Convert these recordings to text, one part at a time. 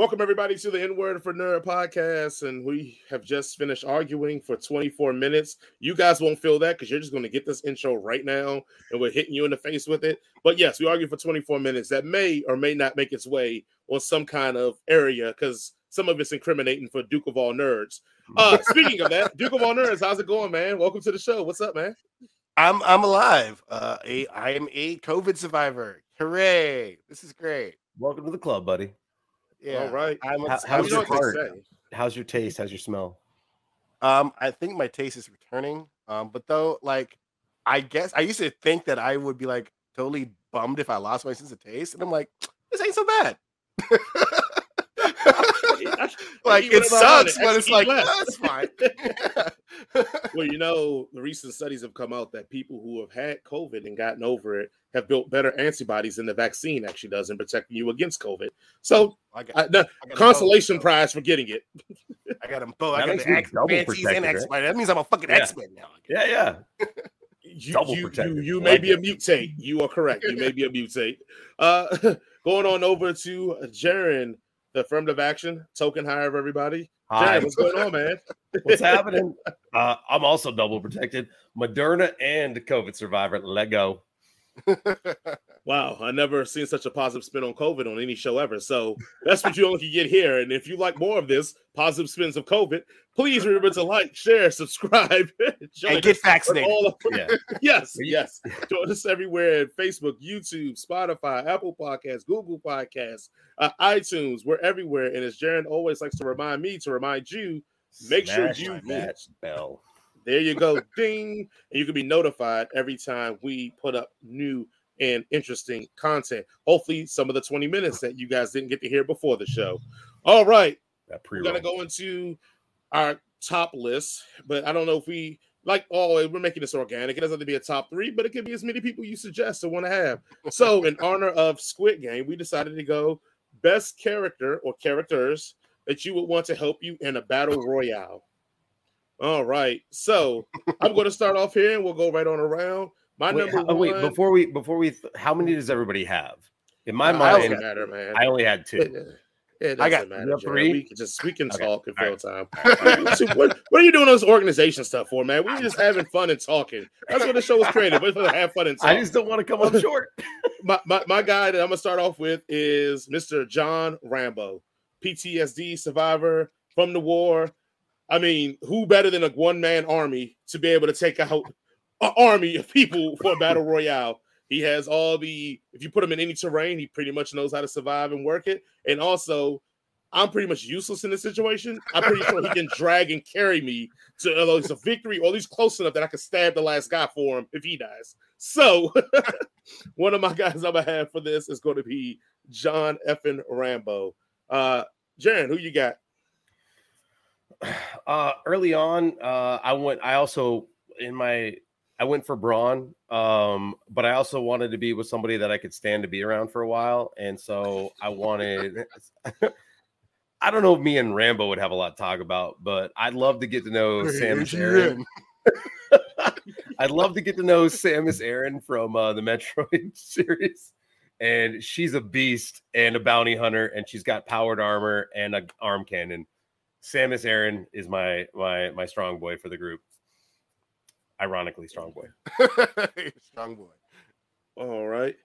Welcome everybody to the N Word for Nerd podcast, and we have just finished arguing for 24 minutes. You guys won't feel that because you're just going to get this intro right now, and we're hitting you in the face with it. But yes, we argued for 24 minutes. That may or may not make its way on some kind of area because some of it's incriminating for Duke of all nerds. Uh, speaking of that, Duke of all nerds, how's it going, man? Welcome to the show. What's up, man? I'm I'm alive. Uh, a I am a COVID survivor. Hooray! This is great. Welcome to the club, buddy. Yeah. All right. I'm How, how's your heart? How's your taste? How's your smell? Um, I think my taste is returning. Um, but though, like, I guess I used to think that I would be like totally bummed if I lost my sense of taste, and I'm like, this ain't so bad. like it sucks, but it's like that's fine. well, you know, the recent studies have come out that people who have had COVID and gotten over it have built better antibodies than the vaccine actually does in protecting you against COVID. So, I got, I, the I got consolation both, prize for getting it. I got them both. I got the X and X right? That means I'm a fucking yeah. X Men now. Yeah, yeah. You, Double you, you, you may like be it. a mutate. You are correct. You may be a mutate. Uh, going on over to Jaron the affirmative action token hire of everybody. Hi. what's going on, man? what's happening? Uh, I'm also double protected. Moderna and COVID survivor. Let go. wow, I never seen such a positive spin on COVID on any show ever. So that's what you only can get here. And if you like more of this positive spins of COVID, please remember to like, share, subscribe, and get vaccinated. All of, yeah. yes, yes. Join us everywhere at Facebook, YouTube, Spotify, Apple Podcasts, Google Podcasts, uh, iTunes. We're everywhere. And as Jaron always likes to remind me to remind you, make Smash sure you that bell. There you go, ding, and you can be notified every time we put up new and interesting content. Hopefully, some of the 20 minutes that you guys didn't get to hear before the show. All right, we're gonna go into our top list, but I don't know if we like oh, always we're making this organic. It doesn't have to be a top three, but it could be as many people you suggest or want to have. So, in honor of Squid Game, we decided to go best character or characters that you would want to help you in a battle royale. All right. So I'm going to start off here and we'll go right on around. My wait, number oh, how, one. Wait, before we before we how many does everybody have? In my mind, matter, man. I only had two. It, I got matter, three. We can just we can okay. talk in real time. what, what, are you doing this organization stuff for, man? We're just having fun and talking. That's what the show was created. We're to have fun and talk. I just don't want to come up short. my, my my guy that I'm gonna start off with is Mr. John Rambo, PTSD survivor from the war I mean, who better than a one man army to be able to take out an army of people for a battle royale? He has all the, if you put him in any terrain, he pretty much knows how to survive and work it. And also, I'm pretty much useless in this situation. I'm pretty sure he can drag and carry me to at least a victory, or at least close enough that I can stab the last guy for him if he dies. So, one of my guys I'm gonna have for this is going to be John effing Rambo. Uh, Jaron, who you got? Uh, early on, uh, I went. I also in my I went for brawn, um, but I also wanted to be with somebody that I could stand to be around for a while, and so I wanted. I don't know if me and Rambo would have a lot to talk about, but I'd love to get to know hey, Samus Aran. I'd love to get to know Samus Aran from uh, the Metroid series, and she's a beast and a bounty hunter, and she's got powered armor and an arm cannon. Samus Aran is my my my strong boy for the group. Ironically, strong boy. strong boy. All right.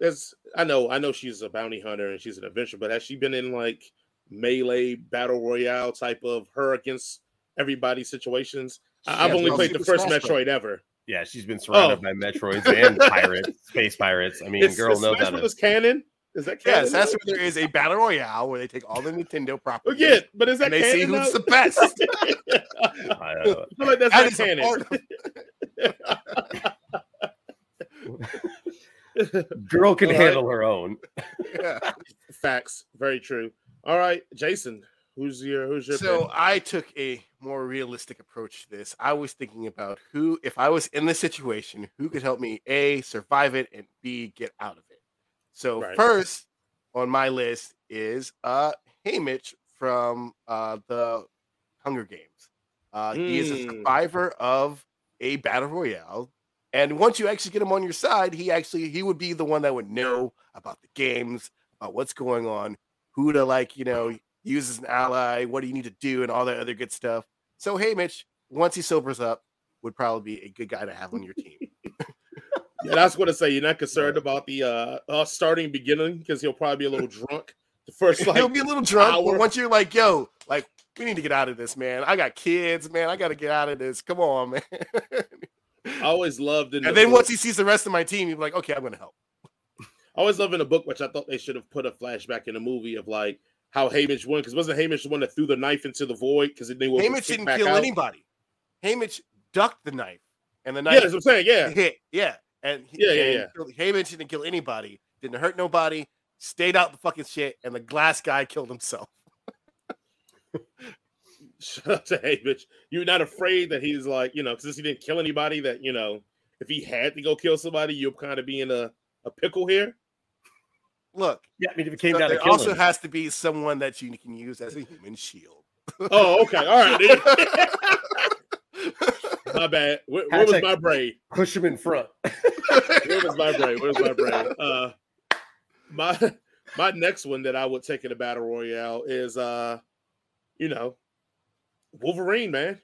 As I know, I know she's a bounty hunter and she's an adventurer, but has she been in like melee battle royale type of her against everybody situations? I've only played the first Metroid ever. Yeah, she's been surrounded oh. by Metroids and pirates, space pirates. I mean, it's, girl knows that. Is canon. Is that canon? Yes, that's where there is a battle royale where they take all the Nintendo properties. Yeah, but is that and they see who's the best? I, uh, I feel like that's that not canon. Girl can handle her own. yeah. Facts. Very true. All right, Jason. Who's your who's your So pick? I took a more realistic approach to this. I was thinking about who, if I was in this situation, who could help me A survive it and B get out of it. So right. first on my list is uh Haymitch from uh the Hunger Games. Uh mm. he is a hmm. survivor of a battle royale. And once you actually get him on your side, he actually he would be the one that would know about the games, about what's going on, who to like, you know, use as an ally, what do you need to do, and all that other good stuff. So Haymitch, once he sobers up, would probably be a good guy to have on your team. Yeah, that's what I say. You're not concerned about the uh, uh starting beginning because he'll probably be a little drunk. The first like he'll be a little drunk, hour. but once you're like, yo, like we need to get out of this, man. I got kids, man. I got to get out of this. Come on, man. I always loved it. And then book. once he sees the rest of my team, he's like, okay, I'm going to help. I always love in the book, which I thought they should have put a flashback in the movie of like how Haymitch won because wasn't Haymitch the one that threw the knife into the void because they were Haymitch didn't kill out? anybody. Haymitch ducked the knife, and the knife. Yeah, that's what I'm saying. Yeah, hit. Yeah, and yeah, yeah, yeah. Haymitch didn't kill anybody. Didn't hurt nobody. Stayed out the fucking shit, and the glass guy killed himself. Shut up to Haymitch. You're not afraid that he's like, you know, since he didn't kill anybody, that you know, if he had to go kill somebody, you'll kind of be in a, a pickle here. Look, yeah, I mean, if it came so down there also has to be someone that you can use as a human shield. oh, okay, all right. my bad. Where, where was my brain? Push him in front. where was my brain? Where's my brain? Uh, my my next one that I would take in a battle royale is uh, you know, Wolverine, man.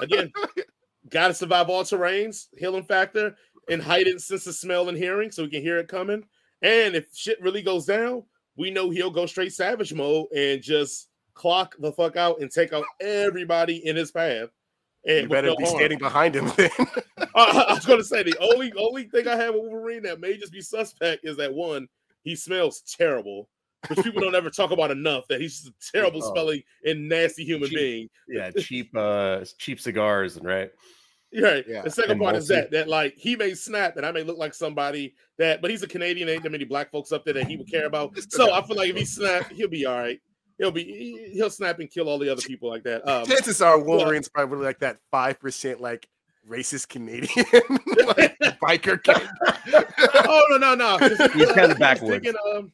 Again, got to survive all terrains, healing factor, and heightened sense of smell and hearing, so we can hear it coming. And if shit really goes down, we know he'll go straight savage mode and just clock the fuck out and take out everybody in his path. And you better no be harm. standing behind him. Then I, I was going to say the only only thing I have with Wolverine that may just be suspect is that one he smells terrible, which people don't ever talk about enough. That he's just a terrible oh. smelling and nasty human cheap, being. Yeah, cheap uh cheap cigars and right. Right. Yeah. The second and part is that that like he may snap and I may look like somebody that, but he's a Canadian. Ain't that many black folks up there that he would care about. So I feel like if he snap, he'll be all right. He'll be he'll snap and kill all the other people like that. Um, Chances are Wolverine's yeah. probably like that five percent like racist Canadian like biker kid. oh no no no! He's uh, kind of backwards. Digging, um,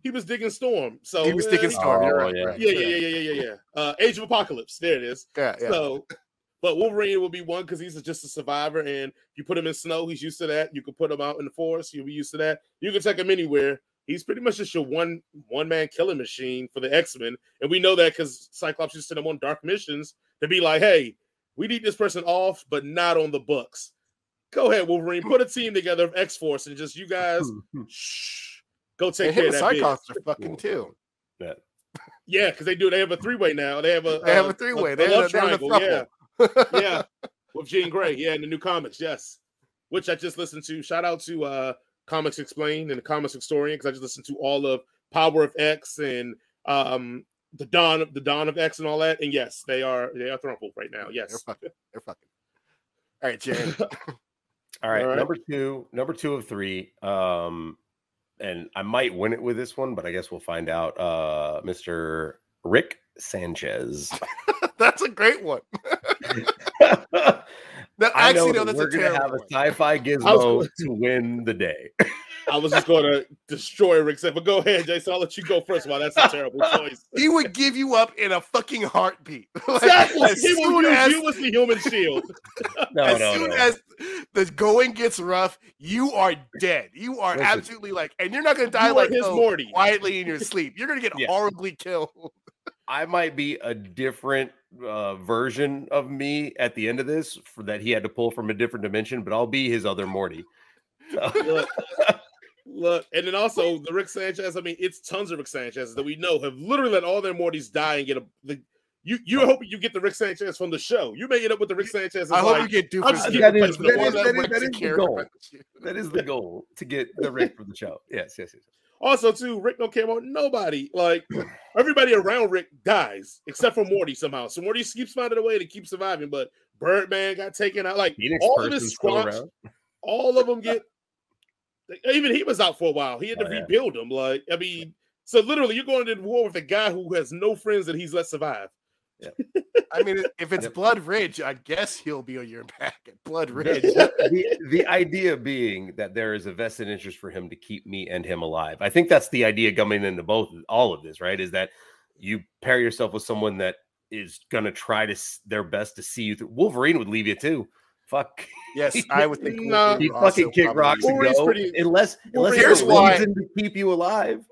he was digging Storm. So he was digging uh, Storm. Oh, right, yeah. Right. yeah, yeah, yeah, yeah, yeah, yeah. Uh, Age of Apocalypse. There it is. Yeah, yeah. So but Wolverine will be one because he's just a survivor, and you put him in snow, he's used to that. You can put him out in the forest, he'll be used to that. You can take him anywhere. He's pretty much just your one one man killing machine for the X Men, and we know that because Cyclops used to send him on dark missions to be like, "Hey, we need this person off, but not on the books." Go ahead, Wolverine. Put a team together of X Force and just you guys, shh, go take and care of that. Cyclops are fucking too. Yeah, yeah, because they do. They have a three way now. They have a they have a three way. They, have a triangle. Yeah yeah, with Jean Grey. Yeah, in the new comics. Yes, which I just listened to. Shout out to uh Comics Explained and the Comics Historian because I just listened to all of Power of X and um the dawn of the dawn of X and all that. And yes, they are they are Thrumple right now. Yes, they're fucking. They're fucking. All right, Jay. all, right, all right, number two, number two of three. Um, and I might win it with this one, but I guess we'll find out. Uh, Mr. Rick Sanchez. That's a great one. No, actually, no, that's we're gonna have a sci-fi gizmo to win the day. I was just going to destroy Rick said, But go ahead, Jason. I'll let you go first. Wow, that's a terrible choice. he would give you up in a fucking heartbeat. like, exactly. He will use as, you as the human shield. no, as no, soon no. as the going gets rough, you are dead. You are Listen. absolutely like, and you're not going to die like his oh, Morty quietly in your sleep. You're going to get yeah. horribly killed. I might be a different uh, version of me at the end of this for that he had to pull from a different dimension, but I'll be his other Morty. look, look, and then also the Rick Sanchez. I mean, it's tons of Rick Sanchez that we know have literally let all their Mortys die and get a. The, you you hope you get the Rick Sanchez from the show. You may end up with the Rick Sanchez. I hope you get Doofus. That is, that, is, that, is, that is the goal. That is the goal to get the Rick from the show. Yes, yes, yes. Also, too, Rick don't care about nobody. Like everybody around Rick dies except for Morty somehow. So Morty keeps finding a way to keep surviving. But Birdman got taken out. Like Phoenix all of his squads, all of them get. Even he was out for a while. He had to oh, rebuild yeah. them. Like I mean, so literally, you're going into war with a guy who has no friends that he's let survive. Yeah. I mean, if it's yep. Blood Ridge, I guess he'll be on your back at Blood Ridge. the, the idea being that there is a vested interest for him to keep me and him alive. I think that's the idea coming into both all of this, right? Is that you pair yourself with someone that is going to try to their best to see you through. Wolverine would leave you too. Fuck. Yes, I would think no, he fucking kick rocks and go. Pretty, unless unless here's why to keep you alive.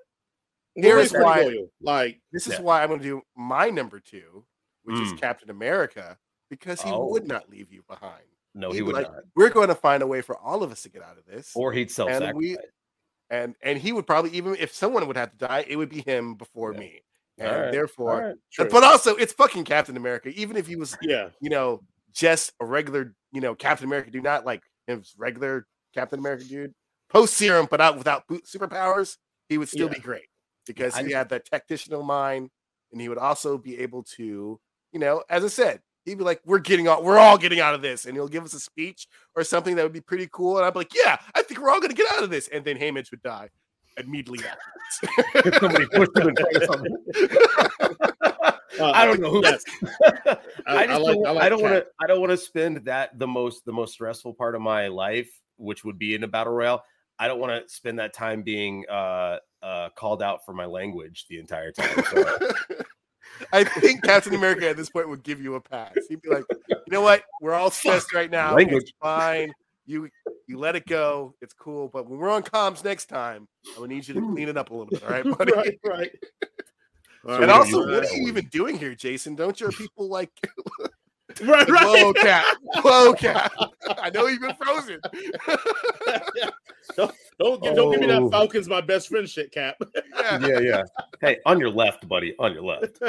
Here's why. Loyal. Like this is yeah. why I'm going to do my number two, which mm. is Captain America, because he oh. would not leave you behind. No, he, he would like, not. We're going to find a way for all of us to get out of this, or he'd self-sacrifice. And and he would probably even if someone would have to die, it would be him before yeah. me. And right. therefore, right. but also it's fucking Captain America. Even if he was, yeah, you know, just a regular, you know, Captain America do not like his regular Captain America dude, post serum, but out without superpowers, he would still yeah. be great because he had that tacticianal mind, and he would also be able to, you know, as I said, he'd be like, "We're getting out, we're all getting out of this," and he'll give us a speech or something that would be pretty cool, and I'd be like, "Yeah, I think we're all going to get out of this," and then Haymitch would die immediately afterwards. Somebody pushed him in front of something. Uh, I don't know who. Yes. I, I, just like, don't, I, like I don't want to. I don't want to spend that the most the most stressful part of my life, which would be in a battle royale. I don't want to spend that time being uh, uh, called out for my language the entire time. So. I think Captain America at this point would give you a pass. He'd be like, "You know what? We're all stressed right now. Language. It's fine. You you let it go. It's cool. But when we're on comms next time, I would need you to hmm. clean it up a little bit. All right, buddy? right, right. and also, what are you even doing here, Jason? Don't your people like right, right. Whoa, cat. Whoa, cat. I know you've been frozen. don't don't, give, don't give me that oh. Falcons my best friend shit, Cap. yeah. yeah, yeah. Hey, on your left, buddy. On your left.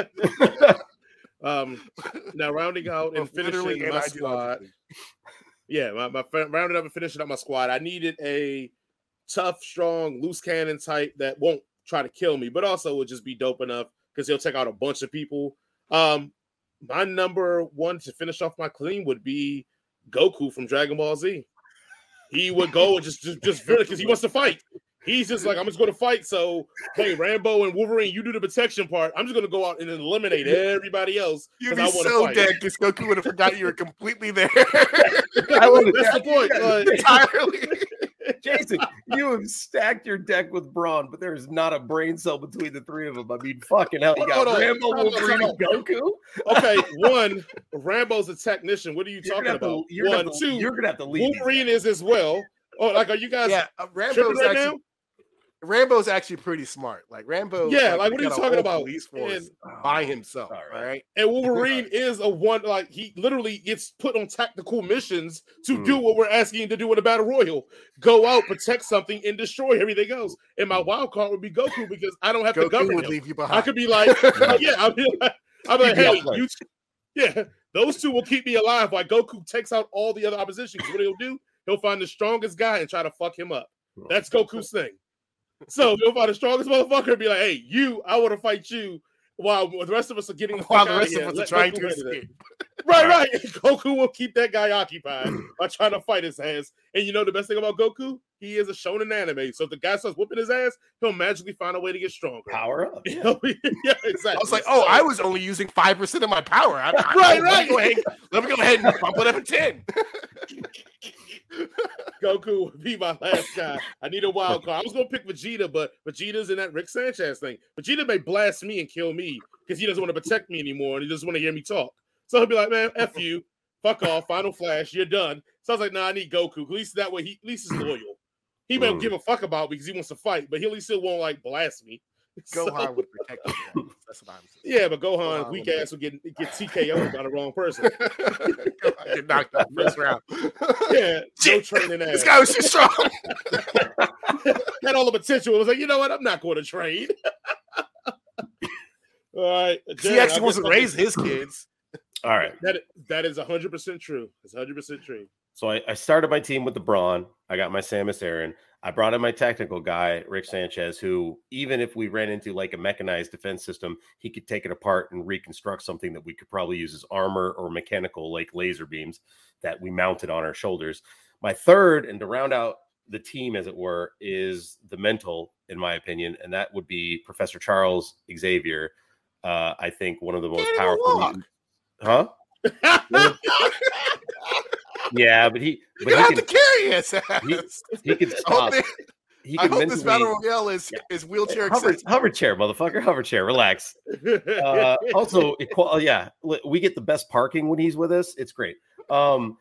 um, now rounding out and finishing my squad. Yeah, my, my rounding up and finishing up my squad. I needed a tough, strong, loose cannon type that won't try to kill me, but also would just be dope enough because he'll take out a bunch of people. Um, my number one to finish off my clean would be Goku from Dragon Ball Z. He would go and just just just because he wants to fight. He's just like, I'm just going to fight. So, hey, Rambo and Wolverine, you do the protection part. I'm just going to go out and eliminate everybody else. You'd be so dead because Goku would have forgotten you were completely there. I would, that's the point. Entirely. Jason, you have stacked your deck with brawn, but there's not a brain cell between the three of them. I mean, fucking hell, you got hold Rambo, Wolverine, and Goku. Okay, one, Rambo's a technician. What are you you're talking about? To, one, to, two, you're gonna have to leave. Wolverine is as well. Oh, like are you guys? Yeah, uh, Rambo's right actually, now? Rambo's actually pretty smart. Like Rambo, yeah. Like, like what are you talking about? Police force and, by himself, all right. right? And Wolverine is a one. Like he literally gets put on tactical missions to mm. do what we're asking him to do in a battle royal: go out, protect something, and destroy everything else. And my wild card would be Goku because I don't have Goku to govern would him. leave you behind. I could be like, yeah, I'll be like, I'll be like, hey, you, yeah, those two will keep me alive while Goku takes out all the other opposition. What he'll do, he'll find the strongest guy and try to fuck him up. That's Goku's thing. So he'll find the strongest motherfucker and be like, "Hey, you, I want to fight you." While the rest of us are getting the while the rest of, us are trying Goku to escape. Right, right. Goku will keep that guy occupied by trying to fight his ass. And you know the best thing about Goku? He is a shonen anime. So if the guy starts whooping his ass, he'll magically find a way to get stronger. Power up. yeah, exactly. I was like, oh, I was only using five percent of my power. I, I, right, right. Let me, go ahead, let me go ahead and bump it up to ten. Goku would be my last guy. I need a wild card. I was gonna pick Vegeta, but Vegeta's in that Rick Sanchez thing. Vegeta may blast me and kill me because he doesn't want to protect me anymore and he just want to hear me talk. So he'll be like, "Man, f you, fuck off, Final Flash, you're done." So I was like, "Nah, I need Goku. At least that way, he at least is loyal. He may mm. give a fuck about me because he wants to fight, but he at least still won't like blast me." Gohan so, would protect him. That's what I'm saying. Yeah, but Gohan, Gohan weak ass would get get TKO by the wrong person. get knocked out first round. yeah, no training ass. This guy was too strong. Had all the potential. It was like, you know what? I'm not going to train. all right. Jared, he actually wants to raise his kids. All right. That that is 100 percent true. It's 100 percent true. So I, I started my team with the brawn. I got my Samus Aran. I brought in my technical guy, Rick Sanchez, who, even if we ran into like a mechanized defense system, he could take it apart and reconstruct something that we could probably use as armor or mechanical, like laser beams that we mounted on our shoulders. My third, and to round out the team, as it were, is the mental, in my opinion, and that would be Professor Charles Xavier. Uh, I think one of the most powerful. Huh? yeah, but he but you he have can, to carry his ass. He, he can stop. He can I hope this battle royale is yeah. is wheelchair hover, hover, chair, motherfucker, hover chair. Relax. Uh, also, equal, yeah, we get the best parking when he's with us. It's great. Um,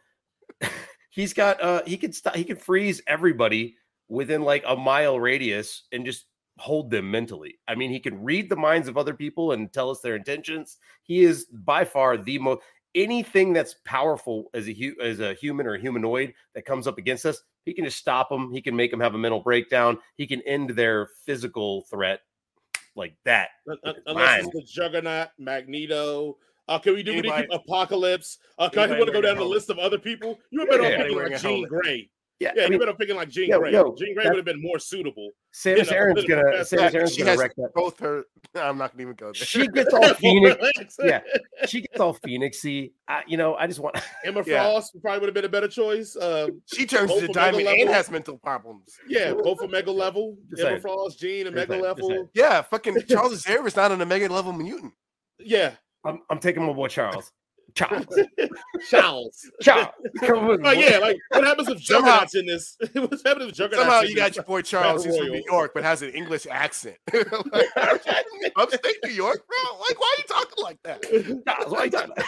he's got uh, he can stop. He can freeze everybody within like a mile radius and just hold them mentally. I mean, he can read the minds of other people and tell us their intentions. He is by far the most anything that's powerful as a as a human or a humanoid that comes up against us. He can just stop them. He can make them have a mental breakdown. He can end their physical threat like that. Unless it's the Juggernaut, Magneto. Uh, can we do any Apocalypse? Uh, can I want to go down the list of other people? You better yeah, off like Jean Grey. Yeah, yeah, I mean, you better picking like Jean yo, Grey. Yo, Jean Grey would have been more suitable. Samus Aran's gonna Samus Aran's gonna wreck that. Both her. I'm not gonna even go there. She gets all Phoenix. yeah, she gets all Phoenixy. I, you know, I just want Emma yeah. Frost probably would have been a better choice. Um, she turns to diamond and has mental problems. Yeah, both Omega level. Just Emma saying. Frost, Jean, Omega level. Yeah, fucking Charles Xavier is not an Omega level mutant. Yeah, I'm, I'm taking my boy Charles. Charles. Charles. Charles. like, oh, yeah, like what happens if Juggernaut's in this? What's happening if Juggernaut's Somehow you got your boy Charles who's from New York but has an English accent. like, upstate New York, bro? Like, why are you talking like that? Charles, why are you talking like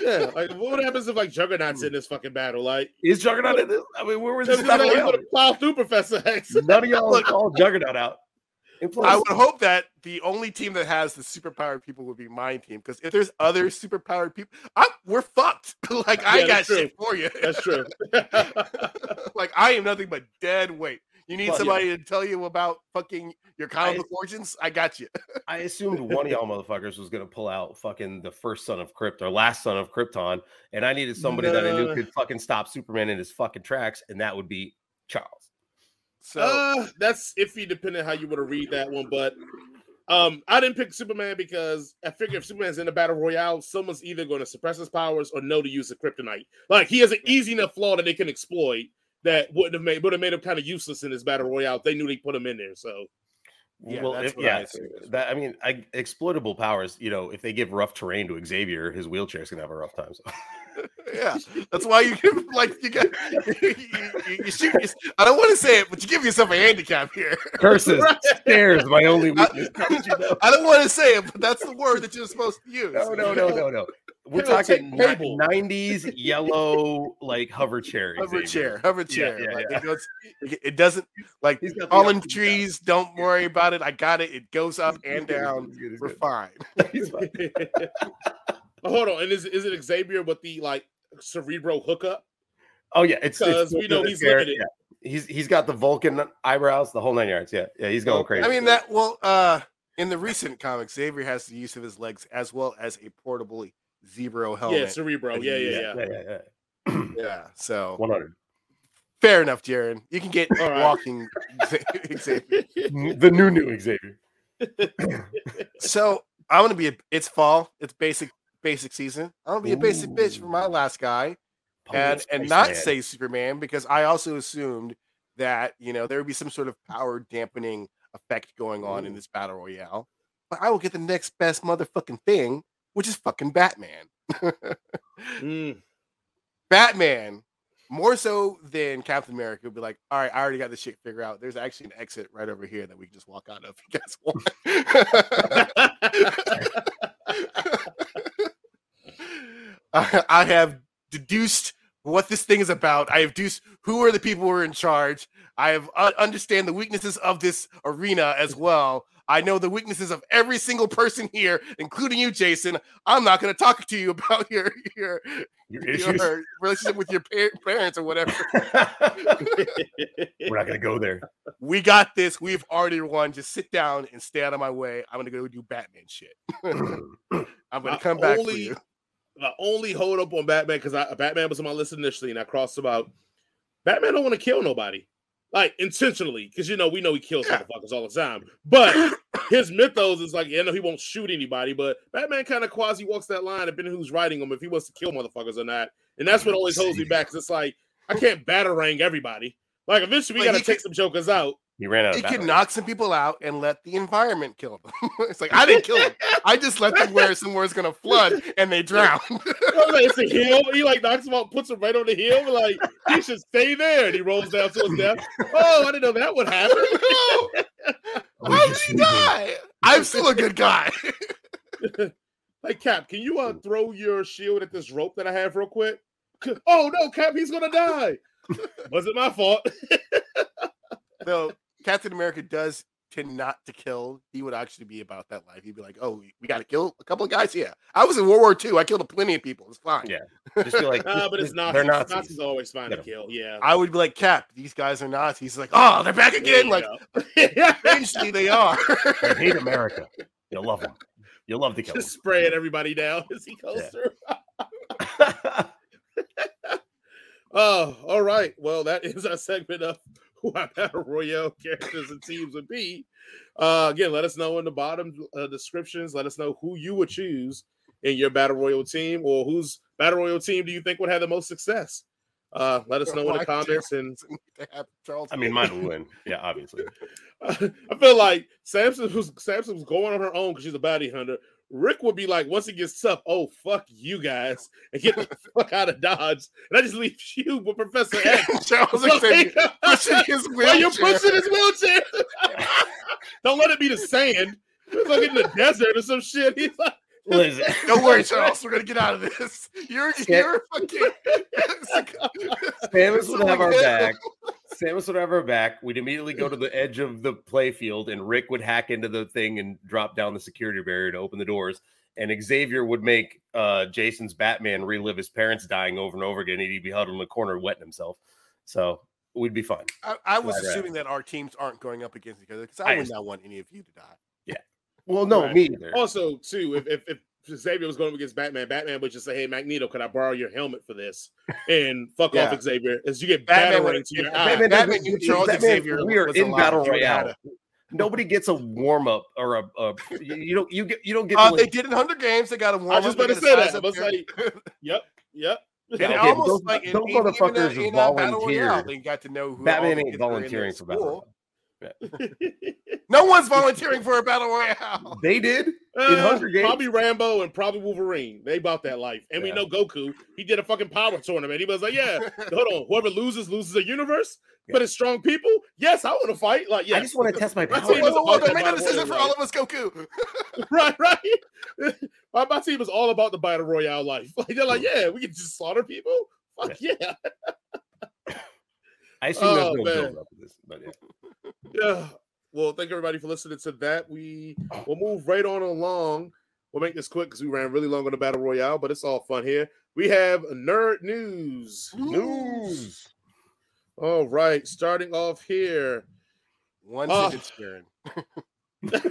yeah, like what happens if like Juggernaut's in this fucking battle? Like, is Juggernaut in this? I mean, where was this? He's gonna plow through Professor X. None of y'all call Juggernaut out. I would hope that the only team that has the superpowered people would be my team because if there's other superpowered people, I'm, we're fucked. like I got shit for you. That's true. like I am nothing but dead weight. You need somebody yeah. to tell you about fucking your comic book origins. I got you. I assumed one of y'all motherfuckers was gonna pull out fucking the first son of Krypton or last son of Krypton, and I needed somebody no. that I knew could fucking stop Superman in his fucking tracks, and that would be Charles. So uh, that's iffy depending how you want to read that one. But um, I didn't pick Superman because I figure if Superman's in the battle royale, someone's either going to suppress his powers or know to use the kryptonite. Like he has an easy enough flaw that they can exploit that wouldn't have made would have made him kind of useless in his battle royale. They knew they put him in there. So yeah, well, if, yeah, I that I mean, I, exploitable powers. You know, if they give rough terrain to Xavier, his wheelchair's gonna have a rough time. So. yeah, that's why you give like you got you, you, you shoot. I don't want to say it, but you give yourself a handicap here. Curses, right. stairs, my only weakness. I, you know? I don't want to say it, but that's the word that you're supposed to use. No, no, no, no, no. We're talking '90s yellow like hover chair. Hover chair, hover chair. Yeah, yeah, yeah. It, goes, it doesn't like fallen trees. Don't worry about it. I got it. It goes up and down. We're fine. Hold on, and is is it Xavier with the like cerebro hookup? Oh yeah, it's because we know he's limited. Yeah. He's he's got the Vulcan eyebrows, the whole nine yards. Yeah, yeah, he's going crazy. I mean that. Well, uh, in the recent comics, Xavier has the use of his legs as well as a portable zero helmet. Yeah, cerebro. Yeah, yeah, yeah, yeah, yeah. Yeah. yeah so one hundred. Fair enough, Jaron. You can get right. walking Xavier. The new new Xavier. so I'm gonna be a, it's fall. It's basic basic season. I'm gonna be a basic bitch for my last guy, and and not man. say Superman because I also assumed that you know there would be some sort of power dampening effect going on Ooh. in this battle royale. But I will get the next best motherfucking thing, which is fucking Batman. mm. Batman, more so than Captain America, would be like, all right, I already got this shit figured out. There's actually an exit right over here that we can just walk out of. You guys want? I have deduced what this thing is about. I have deduced who are the people who are in charge. I have uh, understand the weaknesses of this arena as well. I know the weaknesses of every single person here, including you, Jason. I'm not going to talk to you about your your, your, your relationship with your par- parents or whatever. We're not going to go there. We got this. We've already won. Just sit down and stay out of my way. I'm going to go do Batman shit. I'm going to come back only, for you. The only hold up on Batman because Batman was on my list initially, and I crossed about Batman don't want to kill nobody like intentionally, because you know we know he kills yeah. motherfuckers all the time. But his mythos is like, you know, he won't shoot anybody, but Batman kind of quasi walks that line depending who's writing him if he wants to kill motherfuckers or not. And that's what always holds me back. Cause it's like I can't batarang everybody. Like eventually we like gotta take some jokers out. He ran out. He can knock some people out and let the environment kill them. it's like I didn't kill them. I just let them where somewhere is gonna flood and they drown. it's a hill. He like knocks them out, puts them right on the hill. Like he should stay there, and he rolls down to his death. Oh, I didn't know that would happen. How did he die? I'm still a good guy. hey Cap, can you uh throw your shield at this rope that I have real quick? Oh no, Cap, he's gonna die. Was it my fault? no, Captain America does tend not to kill, he would actually be about that life. He'd be like, "Oh, we got to kill a couple of guys." Yeah, I was in World War II. I killed a plenty of people. It's fine. Yeah, just be like, uh, but it's not. They're Nazis. Nazis always fine to kill. Yeah, I would be like, Cap, these guys are Nazis. He's like, oh, they're back again. Like, eventually they are. I hate America. You'll love them. You'll love to kill. Just them. spraying everybody down as he goes yeah. through. oh, all right. Well, that is our segment of who our battle royale characters and teams would be. Uh, again, let us know in the bottom uh, descriptions. Let us know who you would choose in your battle royal team, or whose battle royal team do you think would have the most success? Uh, let us know in the comments. And I mean, mine will win. Yeah, obviously. I feel like Samus was Samus was going on her own because she's a bounty hunter. Rick would be like, once it gets tough, oh fuck you guys, and get the fuck out of Dodge, and I just leave you with Professor X. Charles like, pushing his wheelchair. you're pushing his wheelchair. Don't let it be the sand. It's like in the desert or some shit. He's like, Listen. Don't worry, Charles. We're gonna get out of this. You're you're fucking. Samus would have our back. Samus would have our back. We'd immediately go to the edge of the play field, and Rick would hack into the thing and drop down the security barrier to open the doors. And Xavier would make uh, Jason's Batman relive his parents dying over and over again, and he'd be huddled in the corner wetting himself. So we'd be fine. I, I was assuming that our teams aren't going up against each other because I, I would not want any of you to die. Yeah. Well, no, right. me either. Also, too, if, if, if Xavier was going against Batman, Batman would just say, "Hey, Magneto, could I borrow your helmet for this?" And fuck yeah. off, Xavier, as you get Batman into your eye. Batman, Batman, Batman, Xavier. We are in battle royale. Nobody gets a warm up or a, a, you don't you get you don't get. Uh, they did in Hunger Games. They got a warm up. I was just about to say that. I was like, yep, yep. And okay, almost those, like those in, motherfuckers in, in, volunteered. They got to know who Batman ain't volunteering for battle. No one's volunteering for a battle royale. They did uh, in Hunger Games. Probably Rambo and probably Wolverine. They bought that life. And yeah. we know Goku. He did a fucking power tournament. He was like, "Yeah, hold on. Whoever loses loses a universe, yeah. but it's strong people. Yes, I want to fight. Like, yeah, I just want to test my power. Make a decision for all of us, Goku. right, right. my, my team is all about the battle royale life. Like they're like, yeah, we can just slaughter people. Fuck yeah. yeah. I assume oh, there's no build up this, but yeah yeah. Well, thank everybody for listening to that. We will move right on along. We'll make this quick because we ran really long on the battle royale, but it's all fun here. We have nerd news. News. All right, starting off here. One uh, sentence,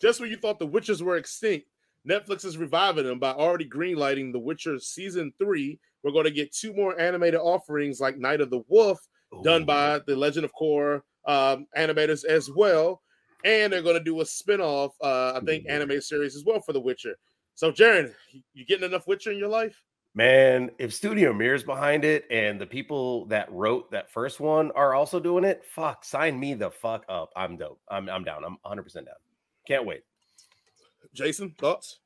Just when you thought the witches were extinct, Netflix is reviving them by already greenlighting The Witcher season three. We're going to get two more animated offerings like Night of the Wolf done by the Legend of Korra um, animators as well. And they're going to do a spin-off, uh, I think, anime series as well for The Witcher. So, Jaron, you getting enough Witcher in your life? Man, if Studio Mir's behind it and the people that wrote that first one are also doing it, fuck, sign me the fuck up. I'm dope. I'm I'm down. I'm 100% down. Can't wait. Jason, thoughts?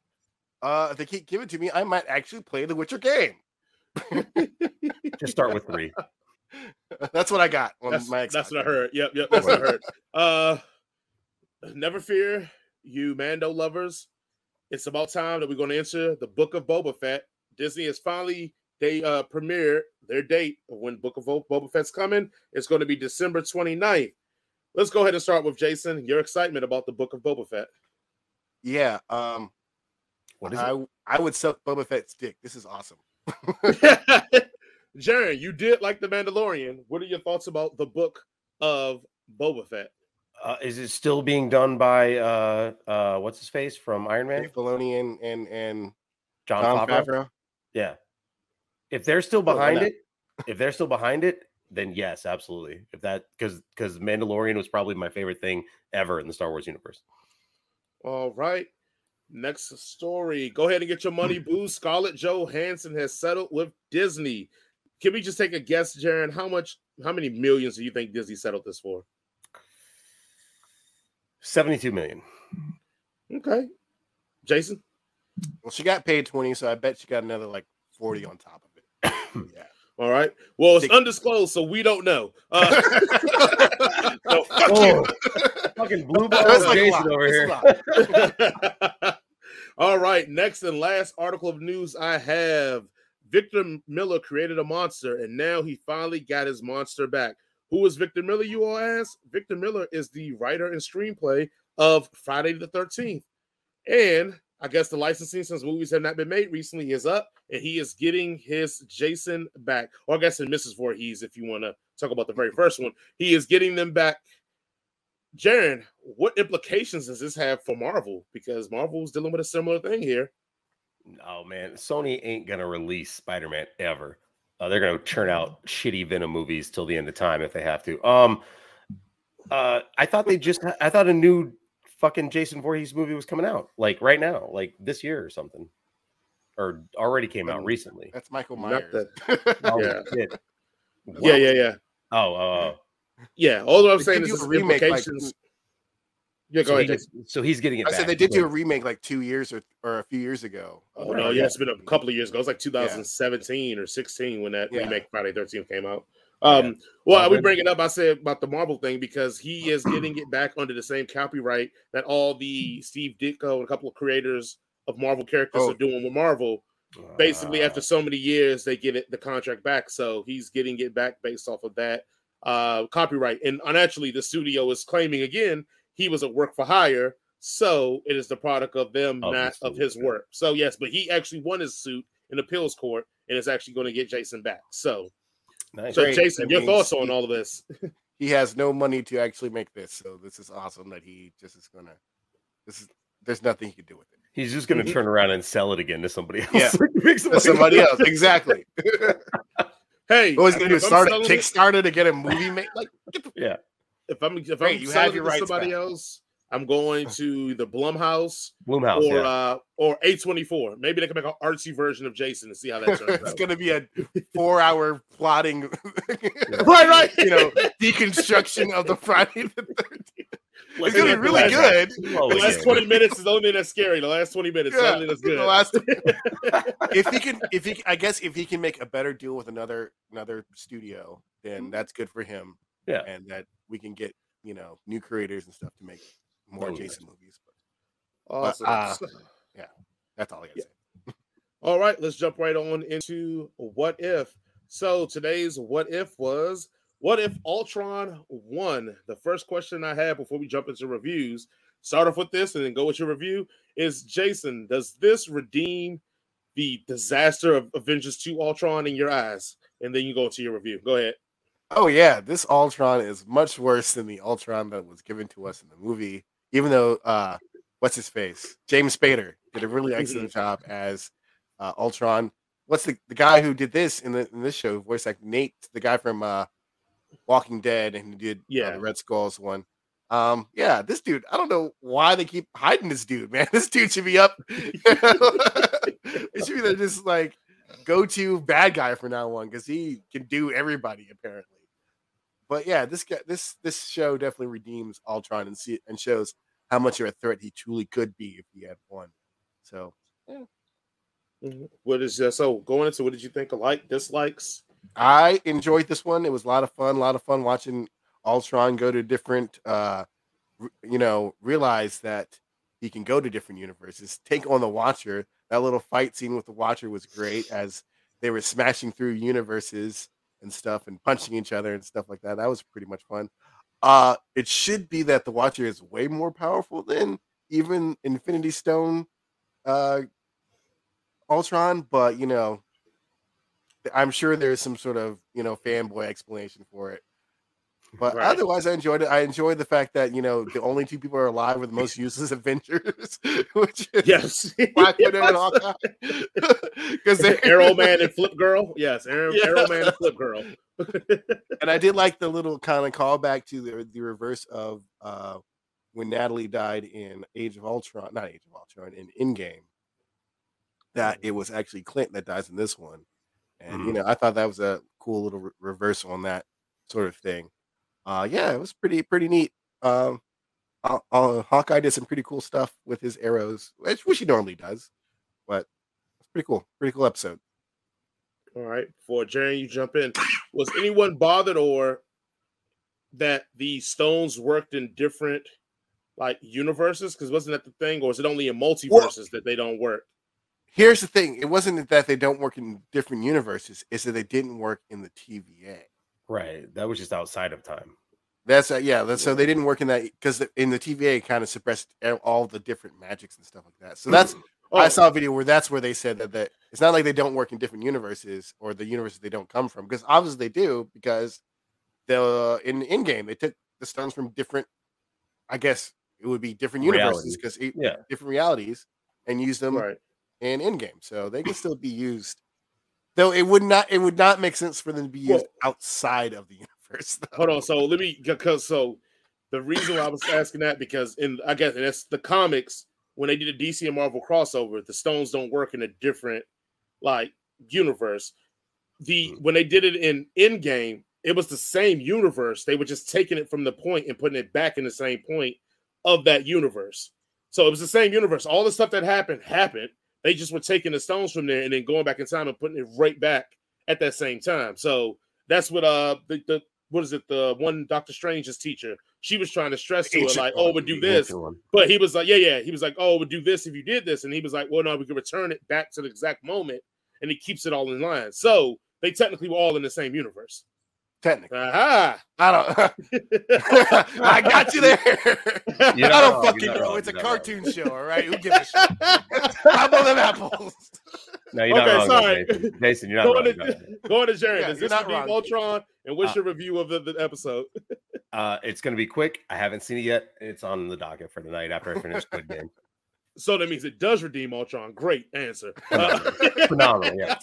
Uh, if they keep giving to me, I might actually play the Witcher game. Just start with three. that's what I got. that's, that's what I heard. Yep, yep. That's what I heard. Uh, never fear, you Mando lovers. It's about time that we're going to enter the Book of Boba Fett. Disney has finally they uh premiere their date of when Book of Boba Fett's coming. It's going to be December 29th. Let's go ahead and start with Jason. Your excitement about the Book of Boba Fett. Yeah. Um what is I, it? I would suck Boba Fett's dick. This is awesome. Jaron, you did like the Mandalorian. What are your thoughts about the book of Boba Fett? Uh, is it still being done by uh uh what's his face from Iron Man? Filoni and and, and Jon, Jon Favreau? Favreau. Yeah. If they're still behind it, if they're still behind it, then yes, absolutely. If that because because Mandalorian was probably my favorite thing ever in the Star Wars universe. All right. Next story. Go ahead and get your money, boo. Scarlett Johansson has settled with Disney. Can we just take a guess, Jaron? How much, how many millions do you think Disney settled this for? 72 million. Okay. Jason? Well, she got paid 20, so I bet she got another like 40 on top of it. yeah. All right. Well, it's undisclosed, so we don't know. Uh, so fuck oh, you. Fucking blue ball like Jason over here. All right. Next and last article of news I have Victor Miller created a monster, and now he finally got his monster back. Who is Victor Miller? You all ask. Victor Miller is the writer and screenplay of Friday the 13th. And I guess the licensing, since movies have not been made recently, is up, and he is getting his Jason back. Or I guess in Mrs. Voorhees, if you want to talk about the very first one, he is getting them back. Jaron, what implications does this have for Marvel? Because Marvel's dealing with a similar thing here. Oh man, Sony ain't gonna release Spider-Man ever. Uh, they're gonna churn out shitty Venom movies till the end of time if they have to. Um, uh, I thought they just, I thought a new fucking Jason Voorhees movie was coming out like right now, like this year or something, or already came out recently. That's Michael Myers. That, oh, yeah. yeah, yeah, yeah. Oh, uh, yeah. All I'm saying is remake implications. Like, yeah, go so ahead. He, so he's getting it. I back. said they did do a remake like two years or, or a few years ago. Oh no, yeah, it's been a couple of years ago. It was like 2017 yeah. or 16 when that yeah. remake Friday 13th came out. Um, yeah. well, we bring it up. I said about the Marvel thing because he is getting it back under the same copyright that all the Steve Ditko and a couple of creators of Marvel characters oh. are doing with Marvel. Basically, after so many years, they get it the contract back. So he's getting it back based off of that uh, copyright. And, and actually, the studio is claiming again he was a work for hire. So it is the product of them, Obviously, not of his work. So yes, but he actually won his suit in appeals court and is actually going to get Jason back. So, nice. so Jason, that your thoughts on all of this? he has no money to actually make this, so this is awesome that he just is gonna. This is there's nothing he can do with it. He's just gonna mm-hmm. turn around and sell it again to somebody else. Yeah, somebody, somebody else. Exactly. hey, what was gonna do? Start a Kickstarter to get a movie made? Like, the, yeah. If I'm if I'm you have your somebody back. else, I'm going to the Blumhouse, Blumhouse, or yeah. uh, or A24. Maybe they can make an artsy version of Jason and see how that turns out. it's going to be a four-hour plotting, right, right. you know, deconstruction of the Friday the Thirteenth. It's gonna be really good. The last twenty minutes is only that scary. The last twenty minutes, yeah, only that's good. The last, if he can, if he, I guess, if he can make a better deal with another another studio, then mm-hmm. that's good for him. Yeah, and that we can get you know new creators and stuff to make more Jason movies. But, awesome. But, uh, yeah, that's all I got to yeah. say. all right, let's jump right on into what if. So today's what if was what if Ultron won? The first question I had before we jump into reviews, start off with this and then go with your review is Jason, does this redeem the disaster of Avengers 2 Ultron in your eyes? And then you go into your review. Go ahead. Oh yeah, this Ultron is much worse than the Ultron that was given to us in the movie. Even though uh, what's his face, James Spader did a really excellent job as uh, Ultron. What's the the guy who did this in the in this show? Voice like Nate, the guy from uh, Walking Dead, and he did yeah uh, the Red Skulls one. Um, yeah, this dude, I don't know why they keep hiding this dude, man. This dude should be up. it should be the just like go to bad guy for now on because he can do everybody apparently but yeah, this guy, this this show definitely redeems Ultron and see and shows how much of a threat he truly could be if he had won. So, yeah. Mm-hmm. What is uh, so going into? What did you think? of Like dislikes? I enjoyed this one. It was a lot of fun. A lot of fun watching Ultron go to different. uh You know, realize that he can go to different universes. Take on the Watcher. That little fight scene with the Watcher was great as they were smashing through universes and stuff and punching each other and stuff like that. That was pretty much fun. Uh, it should be that the Watcher is way more powerful than even Infinity Stone uh, Ultron, but you know, I'm sure there's some sort of you know fanboy explanation for it. But right. otherwise, I enjoyed it. I enjoyed the fact that you know the only two people are alive with the most useless Avengers, which is yes, Black Widow and Hawkeye. Because Arrow Man and Flip Girl, yes, Arrow, yeah. Arrow Man and Flip Girl. and I did like the little kind of callback to the the reverse of uh, when Natalie died in Age of Ultron, not Age of Ultron, in Endgame. That it was actually Clint that dies in this one, and mm-hmm. you know I thought that was a cool little re- reverse on that sort of thing uh, yeah, it was pretty pretty neat. Um, uh, uh, Hawkeye did some pretty cool stuff with his arrows, which, he normally does, but it's pretty cool. Pretty cool episode. All right, for Jerry, you jump in. Was anyone bothered or that the stones worked in different like universes? Because wasn't that the thing, or is it only in multiverses well, that they don't work? Here's the thing: it wasn't that they don't work in different universes; it's that they didn't work in the TVA. Right. That was just outside of time. That's uh, yeah. That's, so they didn't work in that because in the TVA kind of suppressed all the different magics and stuff like that. So that's oh. I saw a video where that's where they said that that it's not like they don't work in different universes or the universes they don't come from because obviously they do because the in Endgame they took the stones from different. I guess it would be different universes because yeah. different realities and use them right. in Endgame, so they can still be used. Though it would not, it would not make sense for them to be used well, outside of the universe. Though. Hold on. So let me because so the reason why I was asking that because in I guess that's the comics when they did a DC and Marvel crossover, the stones don't work in a different like universe. The mm. when they did it in Endgame, it was the same universe. They were just taking it from the point and putting it back in the same point of that universe. So it was the same universe. All the stuff that happened happened. They just were taking the stones from there and then going back in time and putting it right back at that same time. So that's what uh the, the what is it? The one Doctor Strange's teacher. She was trying to stress to her like, "Oh, we do this," but he was like, "Yeah, yeah." He was like, "Oh, we do this if you did this," and he was like, "Well, no, we can return it back to the exact moment," and he keeps it all in line. So they technically were all in the same universe. Technically, Aha. I don't. I got you there. You I don't fucking know. It's a cartoon wrong. show, all right? Who gives a shit? How about them apples? No, you're okay, not wrong. Sorry. Jason. Jason, you're not going wrong. To, going to Jared. Yeah, is this not wrong. Ultron? And what's uh, your review of the, the episode? uh, it's going to be quick. I haven't seen it yet. It's on the docket for tonight after I finish Squid Game. So that means it does redeem Ultron. Great answer. Uh, Phenomenal. Yeah.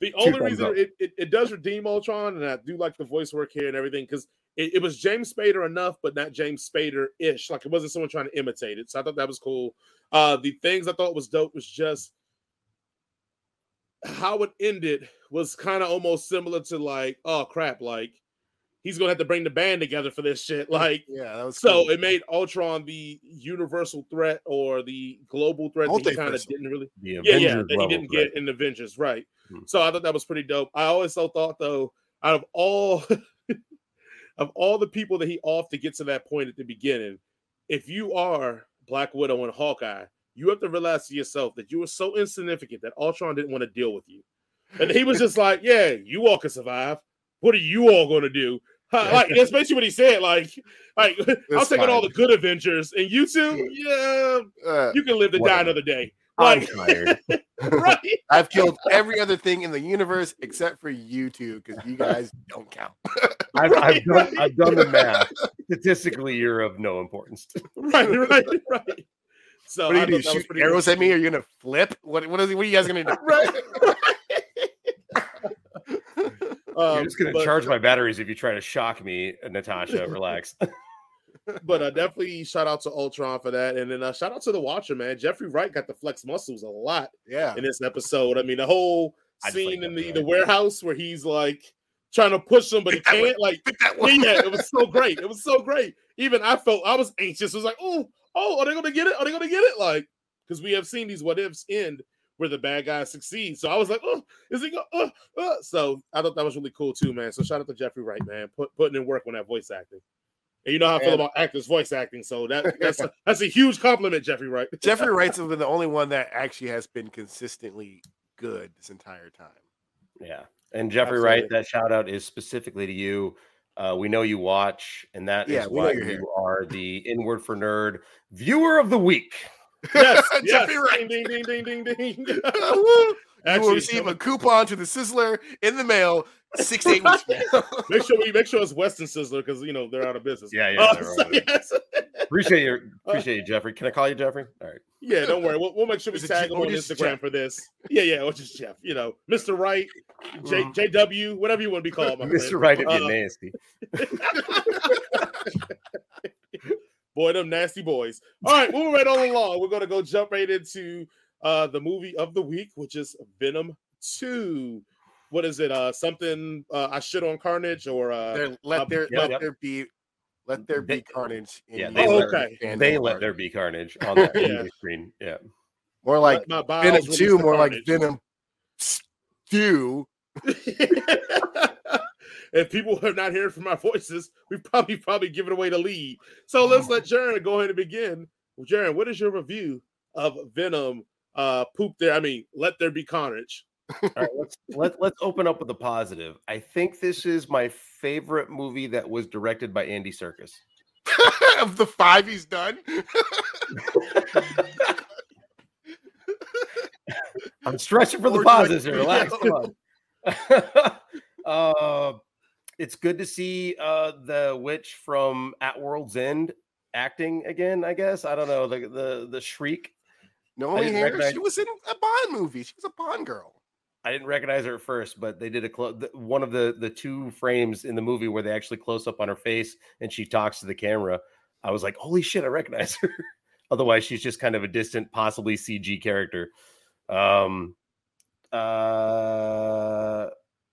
The only reason it, it, it, does redeem Ultron, and I do like the voice work here and everything, because it, it, was James Spader enough, but not James Spader ish. Like it wasn't someone trying to imitate it. So I thought that was cool. Uh, the things I thought was dope was just how it ended was kind of almost similar to like, oh crap, like he's gonna have to bring the band together for this shit. Like, yeah, that was so cool. it made Ultron the universal threat or the global threat that he kind of didn't really, yeah, yeah, that he didn't threat. get in Avengers, right? Hmm. So I thought that was pretty dope. I always thought though, out of all of all the people that he off to get to that point at the beginning, if you are Black Widow and Hawkeye, you have to realize to yourself that you were so insignificant that Ultron didn't want to deal with you. And he was just like, Yeah, you all can survive. What are you all going to do? like that's basically what he said. Like, like I'll take on all the good Avengers, and you two, yeah, uh, you can live to die another day. Like, I'm tired. right? I've killed every other thing in the universe except for you two because you guys don't count. I've, I've, done, I've done the math. Statistically, you're of no importance. right, right, right. So what are you do? Shoot arrows at me? Are you gonna flip? What what, is, what are you guys gonna do? right. Um, You're just gonna but, charge my batteries if you try to shock me, Natasha. Relax. but uh, definitely shout out to Ultron for that, and then uh, shout out to the Watcher man. Jeffrey Wright got the flex muscles a lot, yeah, in this episode. I mean, the whole scene in the, the warehouse where he's like trying to push him, but he can't. Like, yeah, it was so great. It was so great. Even I felt I was anxious. I was like, oh, oh, are they gonna get it? Are they gonna get it? Like, because we have seen these what ifs end where the bad guys succeed. So I was like, oh, is he going? Uh, uh. So I thought that was really cool too, man. So shout out to Jeffrey Wright, man, put, putting in work on that voice acting. And you know how I feel about actors voice acting, so that that's a, that's a huge compliment, Jeffrey Wright. Jeffrey Wright's been the only one that actually has been consistently good this entire time. Yeah, and Jeffrey Absolutely. Wright, that shout out is specifically to you. Uh, we know you watch, and that yeah, is why you are the Inward for Nerd viewer of the week. Yes, Jeffrey yes. Wright. Ding, ding, ding, ding, ding, ding. Actually, you will receive a coupon to the Sizzler in the mail six eight weeks. make sure we make sure it's Weston Sizzler because you know they're out of business. Yeah, yeah. Uh, so, yes. appreciate you, appreciate you, Jeffrey. Can I call you Jeffrey? All right. Yeah, don't worry. We'll, we'll make sure we tag him on Instagram Jeff? for this. Yeah, yeah, or just Jeff. You know, Mr. Wright, J. JW, whatever you want to be called. Mr. Wright, if you're uh, nasty. Boy, them nasty boys. All right, moving right on along. We're gonna go jump right into uh the movie of the week, which is Venom 2 what is it? Uh, something uh, I shit on Carnage or uh, there, let uh, there let there be let there be carnage. yeah, they, oh, let, okay. they let there be carnage on the yeah. screen. Yeah, more like Venom two, more like Venom stew. if people are not hearing from our voices, we probably probably given away the lead. So let's let Jaron go ahead and begin. Jaron, what is your review of Venom? Uh, poop there. I mean, let there be carnage. All right, let's let, let's open up with a positive. I think this is my favorite movie that was directed by Andy Serkis. of the five he's done. I'm stretching for the positives here. Relax. Come on. uh, it's good to see uh, the witch from At World's End acting again. I guess I don't know the the the shriek. No. Recognize... She was in a Bond movie. She was a Bond girl. I didn't recognize her at first, but they did a close one of the the two frames in the movie where they actually close up on her face and she talks to the camera. I was like, holy shit, I recognize her. Otherwise, she's just kind of a distant, possibly CG character. Um, uh,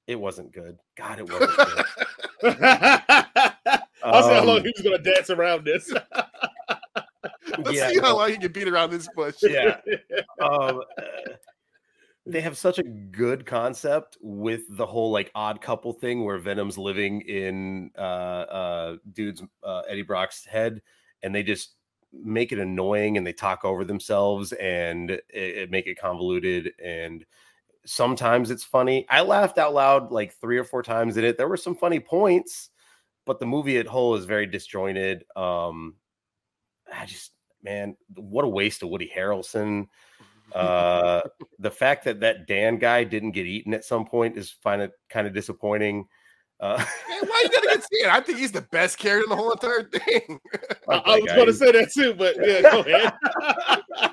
it wasn't good. God, it wasn't good. I'll see how long um, he was going to dance around this. Let's yeah, see how long he can beat around this bush. Yeah. Um, they have such a good concept with the whole like odd couple thing where Venom's living in uh uh dude's uh, Eddie Brock's head and they just make it annoying and they talk over themselves and it, it make it convoluted and sometimes it's funny. I laughed out loud like three or four times in it. There were some funny points, but the movie at whole is very disjointed. Um I just man, what a waste of Woody Harrelson. Uh, the fact that that Dan guy didn't get eaten at some point is kind of kind of disappointing. Uh, Man, why you gotta get seen? I think he's the best character in the whole entire thing. I, I was going to say that too, but yeah, go ahead.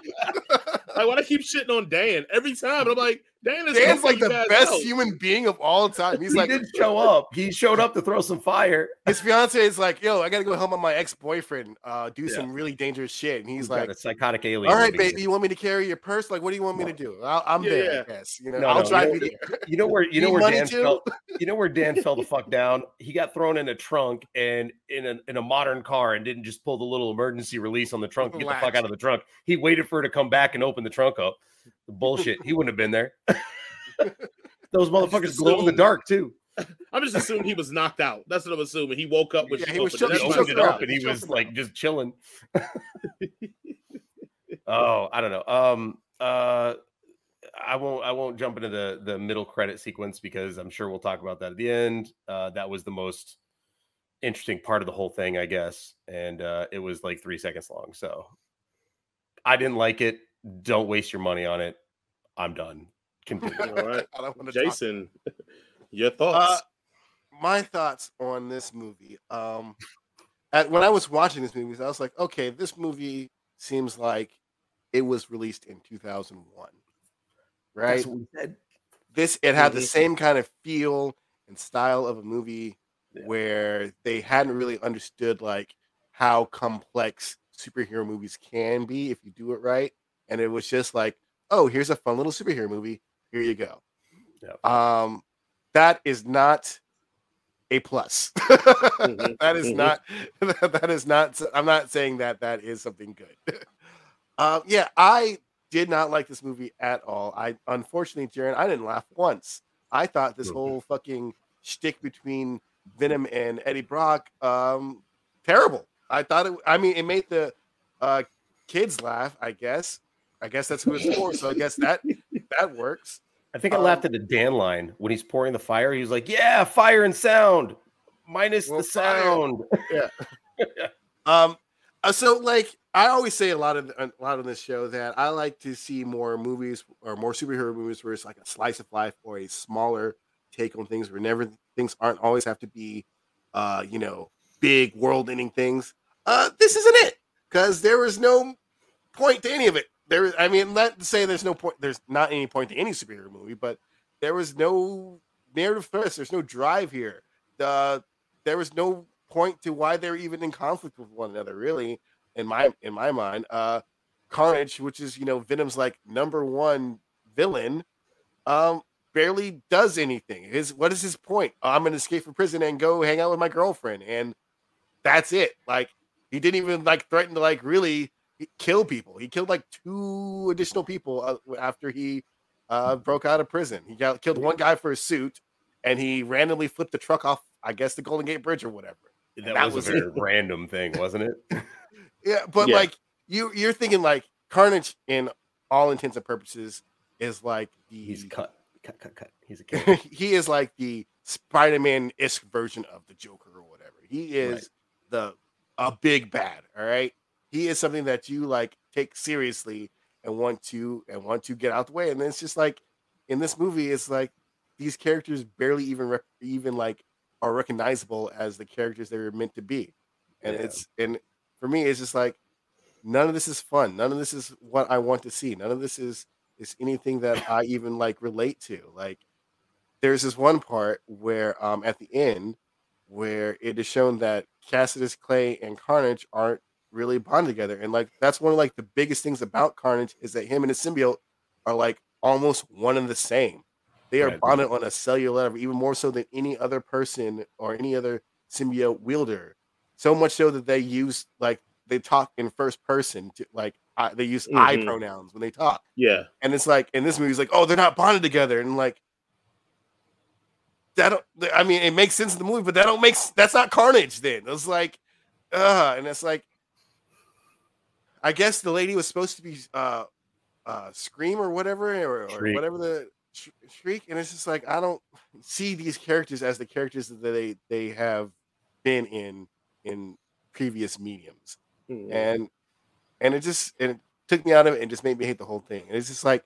like, why do I keep shitting on Dan every time? And I'm like, Dan is Dan's like the best out. human being of all time. He's he like, did show up. He showed up to throw some fire. His fiance is like, yo, I gotta go help my ex boyfriend uh, do yeah. some really dangerous shit. And he's, he's like, a psychotic alien. All right, baby, you want me to carry your purse? Like, what do you want me to do? i am yeah, there. Yeah. I guess you know. No, I'll no, drive you. Know, you know where you know where Dan too? fell. You know where Dan fell the fuck down. He got thrown in a trunk and in a in a modern car and didn't just pull the little emergency release on the trunk get the fuck out of the trunk. He waited for her to come back and open the trunk up. The bullshit. he wouldn't have been there. Those motherfuckers glow in the dark too. I'm just assuming he was knocked out. That's what I'm assuming. He woke up with yeah, he was opened it up and he was like just chilling. oh, I don't know. Um, uh, I won't. I won't jump into the the middle credit sequence because I'm sure we'll talk about that at the end. Uh, that was the most interesting part of the whole thing, I guess, and uh, it was like three seconds long. So I didn't like it. Don't waste your money on it. I'm done. Continue. All right. Jason, your thoughts? Uh, my thoughts on this movie. Um, at, when I was watching this movie, I was like, okay, this movie seems like it was released in 2001, right? This it had the same kind of feel and style of a movie yeah. where they hadn't really understood like how complex superhero movies can be if you do it right, and it was just like, oh, here's a fun little superhero movie here you go. Yep. Um, that is not a plus. mm-hmm. that is mm-hmm. not. That is not. I'm not saying that that is something good. um, yeah, I did not like this movie at all. I unfortunately, Jaron, I didn't laugh once. I thought this mm-hmm. whole fucking shtick between Venom and Eddie Brock um, terrible. I thought it. I mean, it made the uh, kids laugh. I guess. I guess that's who it's for. So I guess that that works. I think I um, laughed at the Dan line when he's pouring the fire. He was like, "Yeah, fire and sound, minus well, the sound." Yeah. um. Uh, so, like, I always say a lot of a lot on this show that I like to see more movies or more superhero movies where it's like a slice of life or a smaller take on things where never things aren't always have to be, uh, you know, big world-ending things. Uh, this isn't it because there was no point to any of it there I mean, to say there's no point. There's not any point to any superhero movie, but there was no narrative thrust. There's no drive here. The there was no point to why they're even in conflict with one another. Really, in my in my mind, uh, Carnage, which is you know Venom's like number one villain, um, barely does anything. His what is his point? Oh, I'm gonna escape from prison and go hang out with my girlfriend, and that's it. Like he didn't even like threaten to like really kill people. He killed like two additional people uh, after he uh, broke out of prison. He got killed one guy for a suit, and he randomly flipped the truck off, I guess, the Golden Gate Bridge or whatever. That, that, was, was a very random thing, wasn't it? yeah, but yeah. like you, you're thinking like Carnage, in all intents and purposes, is like the he's cut. cut, cut, cut. He's a killer. he is like the Spider-Man isk version of the Joker or whatever. He is right. the a big bad. All right, he is something that you like take seriously and want to and want to get out the way. And then it's just like in this movie, it's like these characters barely even even like are recognizable as the characters they were meant to be. And yeah. it's and for me, it's just like none of this is fun. None of this is what I want to see. None of this is is anything that I even like relate to. Like there's this one part where um at the end where it is shown that Cassius Clay and Carnage aren't really bond together. And like that's one of like the biggest things about Carnage is that him and his symbiote are like almost one and the same. They are right. bonded on a cellular level, even more so than any other person or any other symbiote wielder. So much so that they use like they talk in first person to like uh, they use mm-hmm. I pronouns when they talk. Yeah, and it's like in this movie, it's like oh they're not bonded together, and like that. Don't, I mean, it makes sense in the movie, but that don't make that's not Carnage. Then it's like, uh, and it's like, I guess the lady was supposed to be uh, uh, Scream or whatever, or, or whatever the shriek, and it's just like I don't see these characters as the characters that they they have been in in previous mediums, mm-hmm. and and it just and it took me out of it and just made me hate the whole thing. And it's just like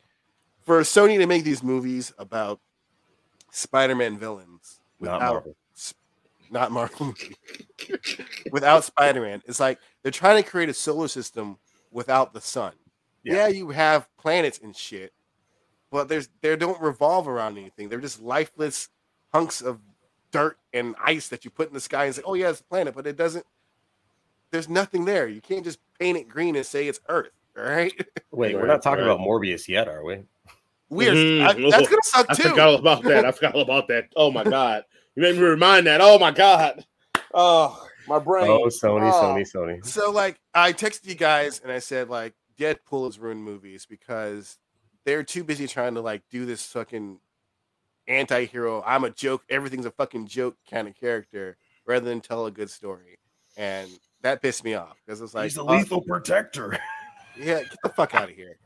for Sony to make these movies about Spider-Man villains without not Marvel, not Marvel without Spider-Man, it's like they're trying to create a solar system without the sun. Yeah. yeah, you have planets and shit, but there's they don't revolve around anything. They're just lifeless hunks of dirt and ice that you put in the sky and say, "Oh yeah, it's a planet," but it doesn't. There's nothing there. You can't just paint it green and say it's Earth. All right. Wait, we're not talking right. about Morbius yet, are we? We are. Mm-hmm. I, that's gonna suck too. I forgot all about that. I forgot all about that. Oh my god, you made me remind that. Oh my god. Oh, my brain. Oh, Sony, oh. Sony, Sony. So like, I texted you guys and I said like, Deadpool is ruined movies because they're too busy trying to like do this fucking anti-hero i'm a joke everything's a fucking joke kind of character rather than tell a good story and that pissed me off because it's like he's a lethal uh, protector yeah get the fuck out of here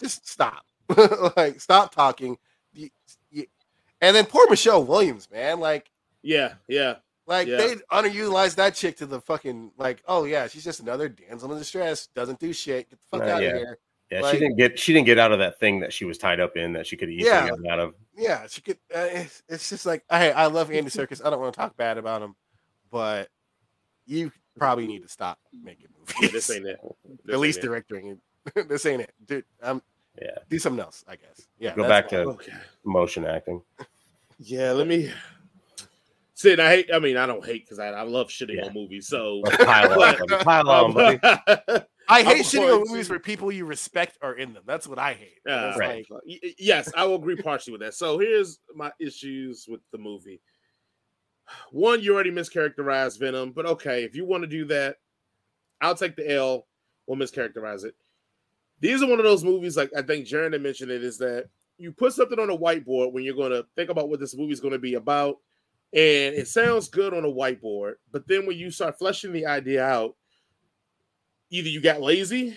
just stop like stop talking you, you, and then poor michelle williams man like yeah yeah like yeah. they underutilized that chick to the fucking like oh yeah she's just another damsel in distress doesn't do shit get the fuck uh, out yeah. of here yeah, like, she didn't get she didn't get out of that thing that she was tied up in that she could easily yeah, get out of. Yeah, she could. Uh, it's, it's, just like, hey, I love Andy Serkis. I don't want to talk bad about him, but you probably need to stop making movies. Yeah, this ain't it. This At least directing this ain't it, dude. I'm yeah. Do something else, I guess. Yeah. Go back to okay. motion acting. Yeah, let me. Sid, I hate. I mean, I don't hate because I, I love shitting yeah. on movies. So pile on, pile on, buddy. I hate shitting on movies where people you respect are in them. That's what I hate. Uh, right. Like, yes, I will agree partially with that. So here's my issues with the movie. One, you already mischaracterized Venom, but okay, if you want to do that, I'll take the L. We'll mischaracterize it. These are one of those movies, like I think Jaron mentioned it, is that you put something on a whiteboard when you're going to think about what this movie is going to be about, and it sounds good on a whiteboard, but then when you start fleshing the idea out, either you got lazy,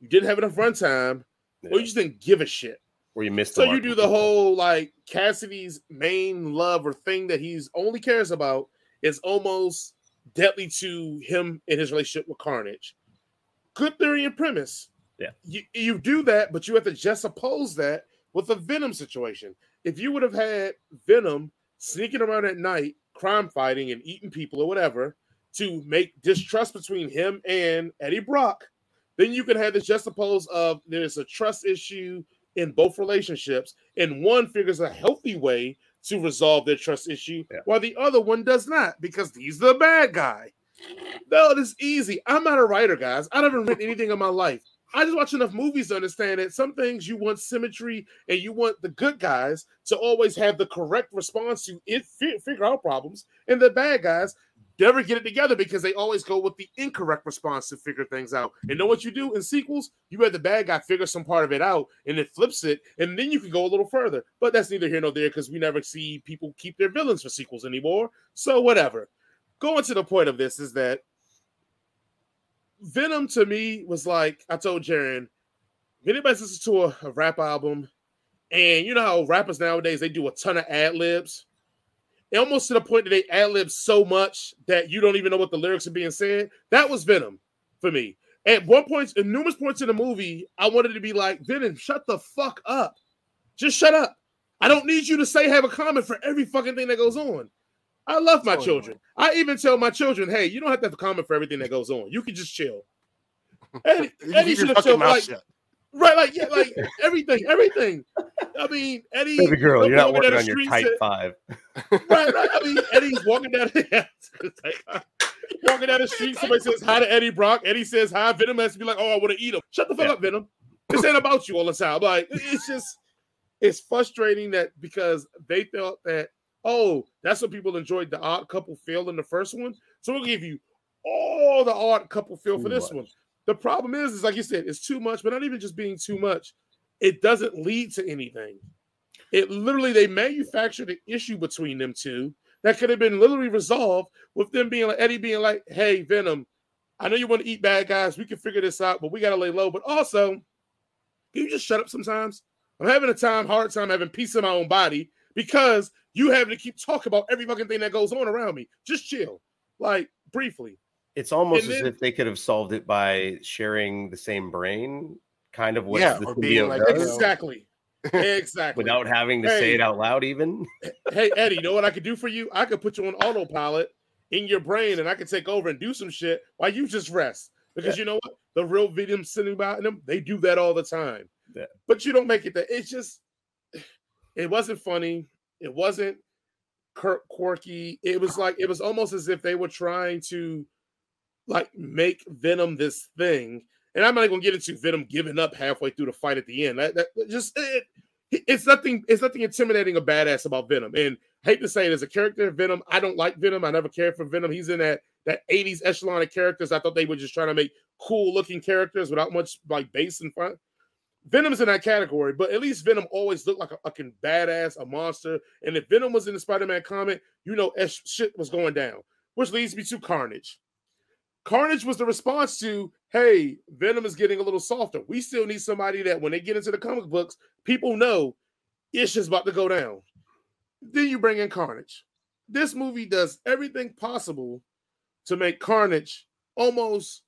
you didn't have enough runtime, yeah. or you just didn't give a shit. Or you missed. So you do the whole like Kasady's main love or thing that he's only cares about is almost deadly to him in his relationship with Carnage. Good theory and premise. Yeah. You, you do that, but you have to just oppose that with the Venom situation. If you would have had Venom sneaking around at night, crime fighting and eating people or whatever, to make distrust between him and Eddie Brock, then you can have this just suppose of there's a trust issue in both relationships, and one figures a healthy way to resolve their trust issue, yeah. while the other one does not because he's the bad guy. No, it's easy. I'm not a writer, guys. I haven't written anything in my life. I just watch enough movies to understand that some things you want symmetry and you want the good guys to always have the correct response to it, figure out problems, and the bad guys never get it together because they always go with the incorrect response to figure things out. And know what you do in sequels? You had the bad guy figure some part of it out and it flips it, and then you can go a little further. But that's neither here nor there because we never see people keep their villains for sequels anymore. So whatever. Going to the point of this is that Venom to me was like I told Jaron, if anybody listens to a, a rap album And you know how rappers nowadays they do a ton of ad libs. Almost to the point that they ad lib so much that you don't even know what the lyrics are being said. That was Venom for me. At one point, in numerous points in the movie, I wanted to be like, Venom, shut the fuck up. Just shut up. I don't need you to say have a comment for every fucking thing that goes on. I love my children. I even tell my children, hey, you don't have to have a comment for everything that goes on. You can just chill. Eddie, Eddie should have chilled like, shut. right, like yeah, like everything, everything. I mean, Eddie, baby girl, you're not working on your type said, five. Right, right. I mean, Eddie's walking down. the walking down the street, somebody says hi to Eddie Brock. Eddie says hi. Venom has to be like, "Oh, I want to eat him." Shut the fuck yeah. up, Venom. This ain't about you all the time. Like, it's just, it's frustrating that because they felt that, oh, that's what people enjoyed the odd couple feel in the first one. So we'll give you all the odd couple feel for this much. one. The problem is, is like you said, it's too much, but not even just being too much. It doesn't lead to anything. It literally they manufactured an issue between them two that could have been literally resolved with them being like Eddie being like, "Hey, Venom, I know you want to eat bad guys. We can figure this out, but we got to lay low. But also, can you just shut up sometimes? I'm having a time, hard time having peace in my own body because you having to keep talking about every fucking thing that goes on around me. Just chill, like briefly. It's almost as if they could have solved it by sharing the same brain, kind of what yeah, the being like, exactly. Exactly. Without having to hey, say it out loud, even. hey, Eddie, you know what I could do for you? I could put you on autopilot in your brain and I could take over and do some shit while you just rest. Because yeah. you know what? The real videos sitting about them, they do that all the time. Yeah. But you don't make it that. It's just, it wasn't funny. It wasn't quirky. It was like, it was almost as if they were trying to like make Venom this thing and I'm not going to get into Venom giving up halfway through the fight at the end. That, that just it, it's nothing. It's nothing intimidating or badass about Venom. And I hate to say it as a character, Venom. I don't like Venom. I never cared for Venom. He's in that that 80s echelon of characters. I thought they were just trying to make cool looking characters without much like base in front. Venom's in that category, but at least Venom always looked like a fucking badass, a monster. And if Venom was in the Spider-Man comic, you know, shit was going down. Which leads me to Carnage. Carnage was the response to, hey, Venom is getting a little softer. We still need somebody that when they get into the comic books, people know Ish is about to go down. Then you bring in Carnage. This movie does everything possible to make Carnage almost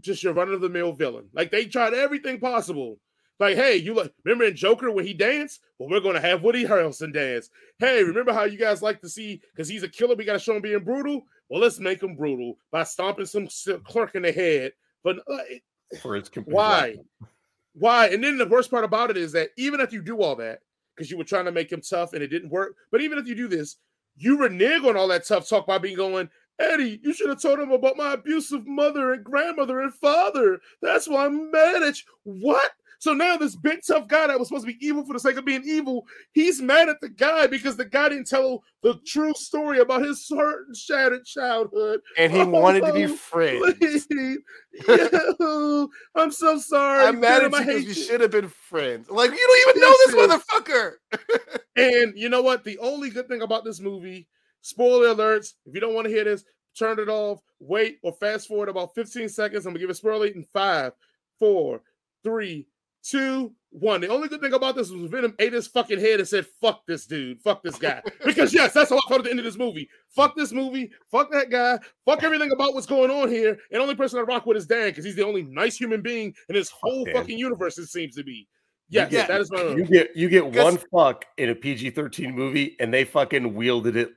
just your run of the mill villain. Like they tried everything possible like, hey, you like remember in Joker when he danced? Well, we're gonna have Woody Harrelson dance. Hey, remember how you guys like to see because he's a killer, we gotta show him being brutal? Well, let's make him brutal by stomping some clerk in the head. But uh, for why? Why? And then the worst part about it is that even if you do all that, because you were trying to make him tough and it didn't work, but even if you do this, you renege on all that tough talk by being going, Eddie, you should have told him about my abusive mother and grandmother and father. That's why I'm mad at you. What? So now this big tough guy that was supposed to be evil for the sake of being evil, he's mad at the guy because the guy didn't tell the true story about his hurt and shattered childhood. And he oh, wanted to be friends. yeah, I'm so sorry. I'm mad at you because you should have been friends. Like you don't even know this motherfucker. and you know what? The only good thing about this movie, spoiler alerts, if you don't want to hear this, turn it off, wait, or fast forward about 15 seconds. I'm gonna give it spoiler in five, four, three, two, one. The only good thing about this was Venom ate his fucking head and said, fuck this dude, fuck this guy. Because yes, that's how I felt at the end of this movie. Fuck this movie, fuck that guy, fuck everything about what's going on here. And only person I rock with is Dan, because he's the only nice human being in this whole fuck fucking universe, it seems to be. Yes, get, that is my you get you get one fuck in a PG-13 movie, and they fucking wielded it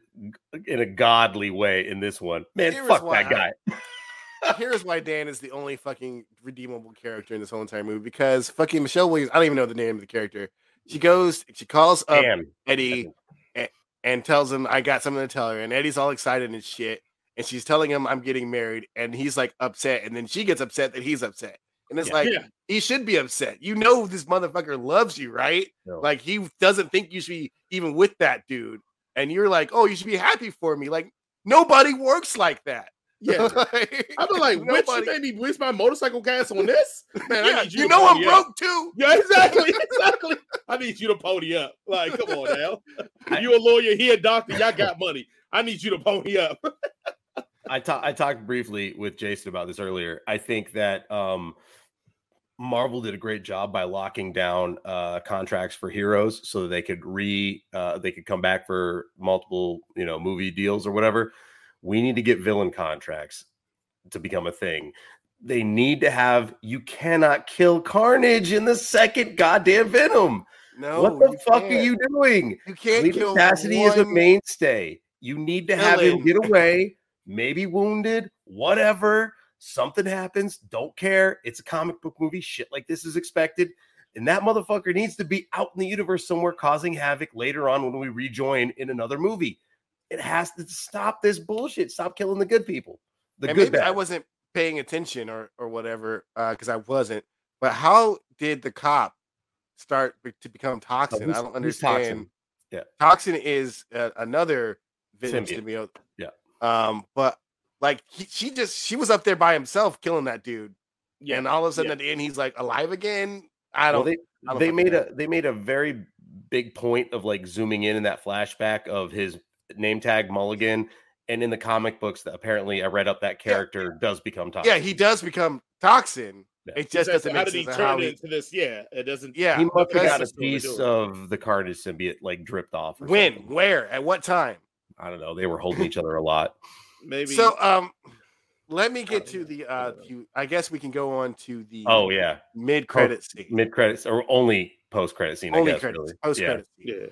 in a godly way in this one. Man, fuck that guy. here's why Dan is the only fucking redeemable character in this whole entire movie because fucking Michelle Williams, I don't even know the name of the character. She goes, she calls up Eddie and, and, tells him, I got something to tell her. And Eddie's all excited and shit. And she's telling him, I'm getting married. And he's like upset. And then she gets upset that he's upset. And it's yeah, like, yeah. he should be upset. You know, this motherfucker loves you, right? No. Like, he doesn't think you should be even with that dude. And you're like, oh, you should be happy for me. Like, nobody works like that. Yeah, I've been like, which you made me waste my motorcycle gas on this? Man, yeah, I need you. You know I'm broke up. too. Yeah, exactly, exactly. I need you to pony up. Like, come on now. You a lawyer, he a doctor. Y'all got money. I need you to pony up. I talked. I talked briefly with Jason about this earlier. I think that um, Marvel did a great job by locking down uh, contracts for heroes so that they could re uh, they could come back for multiple you know movie deals or whatever. We need to get villain contracts to become a thing. They need to have you cannot kill Carnage in the second goddamn Venom. No, what the fuck can't. are you doing? You can't Cletus kill Kasady one... is a mainstay. You need to have him get away, maybe wounded, whatever Something happens, don't care. It's a comic book movie. Shit like this is expected. And that motherfucker needs to be out in the universe somewhere causing havoc later on when we rejoin in another movie. It has to stop this bullshit. Stop killing the good people. The and good I wasn't paying attention or or whatever because uh, I wasn't. But how did the cop start to become toxin? Oh, I don't understand. Toxin? Yeah, toxin is uh, another symbiote. Yeah. Um, but like he, she just she was up there by himself killing that dude. Yeah. And all of a sudden yeah. at the end he's like alive again. I don't well, they, don't they made a they made a very big point of like zooming in in that flashback of his name tag Mulligan. And in the comic books, that apparently I read up that character yeah. does become toxin. Yeah, he does become toxin. Yeah. It just doesn't how did he turn he, into this? Yeah, it doesn't. Yeah, he must have got a piece of the Carnage symbiote like dripped off. when? Something. Where? At what time? I don't know. They were holding each other a lot. Maybe. So, um, let me get to the. uh to, I guess we can go on to the. Oh yeah, mid credit scene. Mid credits or only post credit scene. Only I guess, credits. Really. Post credit yeah. scene. Yeah.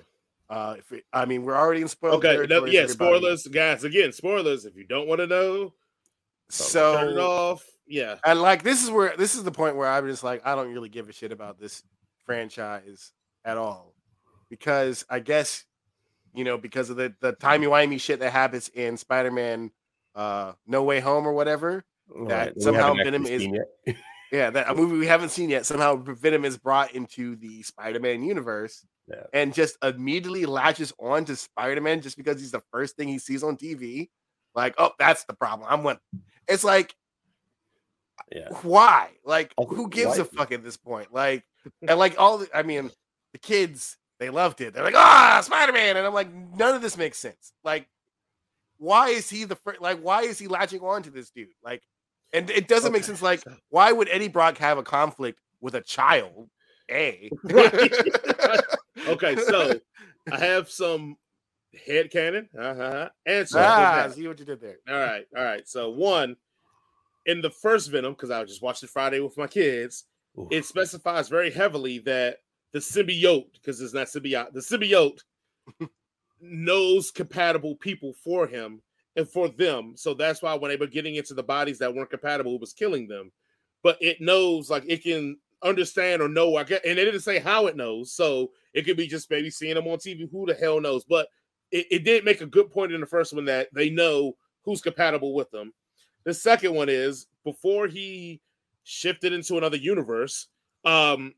Uh, if it, I mean, we're already in spoilers. Okay, no, yeah, spoilers, guys. Again, spoilers. If you don't want to know, so turn it off. Yeah, and like this is where this is the point where I'm just like, I don't really give a shit about this franchise at all, because I guess you know because of the the timey wimey shit that happens in Spider-Man uh No Way Home or whatever. that right. somehow Venom is yeah, that a movie we haven't seen yet. Somehow Venom is brought into the Spider-Man universe yeah. and just immediately latches on to Spider-Man just because he's the first thing he sees on TV. Like, oh, that's the problem. I'm one. It's like, yeah, why? Like, who gives a fuck at this point? Like, and like all the, I mean, the kids they loved it. They're like, ah, Spider-Man, and I'm like, none of this makes sense. Like, why is he the first? Like, why is he latching on to this dude? Like, and it doesn't okay. make sense. Like, why would Eddie Brock have a conflict with a child? A. okay, so I have some headcanon. uh-huh, answer. Ah, see what you did there. All right, all right. So one in the first Venom, because I just watched it Friday with my kids, Ooh. it specifies very heavily that the symbiote, because it's not symbiote, the symbiote knows compatible people for him and for them. So that's why when they were getting into the bodies that weren't compatible, it was killing them. But it knows, like it can understand or know. I get, and they didn't say how it knows, so it could be just maybe seeing them on TV. Who the hell knows? But it, it did make a good point in the first one that they know who's compatible with them. The second one is before he shifted into another universe. Um,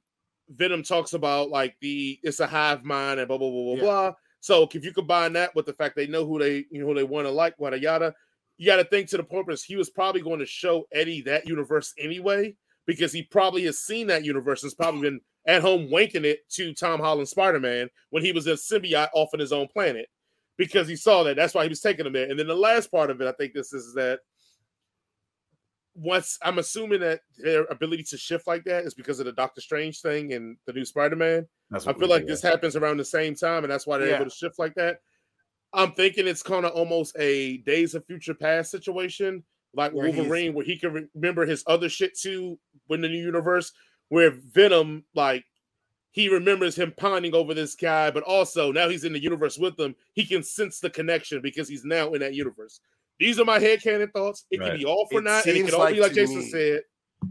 Venom talks about like the it's a hive mind and blah blah blah blah yeah. blah. So if you combine that with the fact they know who they you know who they want to like, yada yada, you got to think to the purpose. He was probably going to show Eddie that universe anyway because he probably has seen that universe has probably been at home wanking it to Tom Holland Spider Man when he was a symbiote off on his own planet because he saw that. That's why he was taking him there. And then the last part of it, I think this is that once I'm assuming that their ability to shift like that is because of the Doctor Strange thing and the new Spider Man. I feel like this happens around the same time, and that's why they're yeah. able to shift like that. I'm thinking it's kind of almost a Days of Future Past situation, like where Wolverine, where he can remember his other shit too when the new universe, where Venom, like he remembers him pining over this guy, but also now he's in the universe with them. He can sense the connection because he's now in that universe. These are my head headcanon thoughts. It right. can be all for not, and it can all like be like Jason me, said.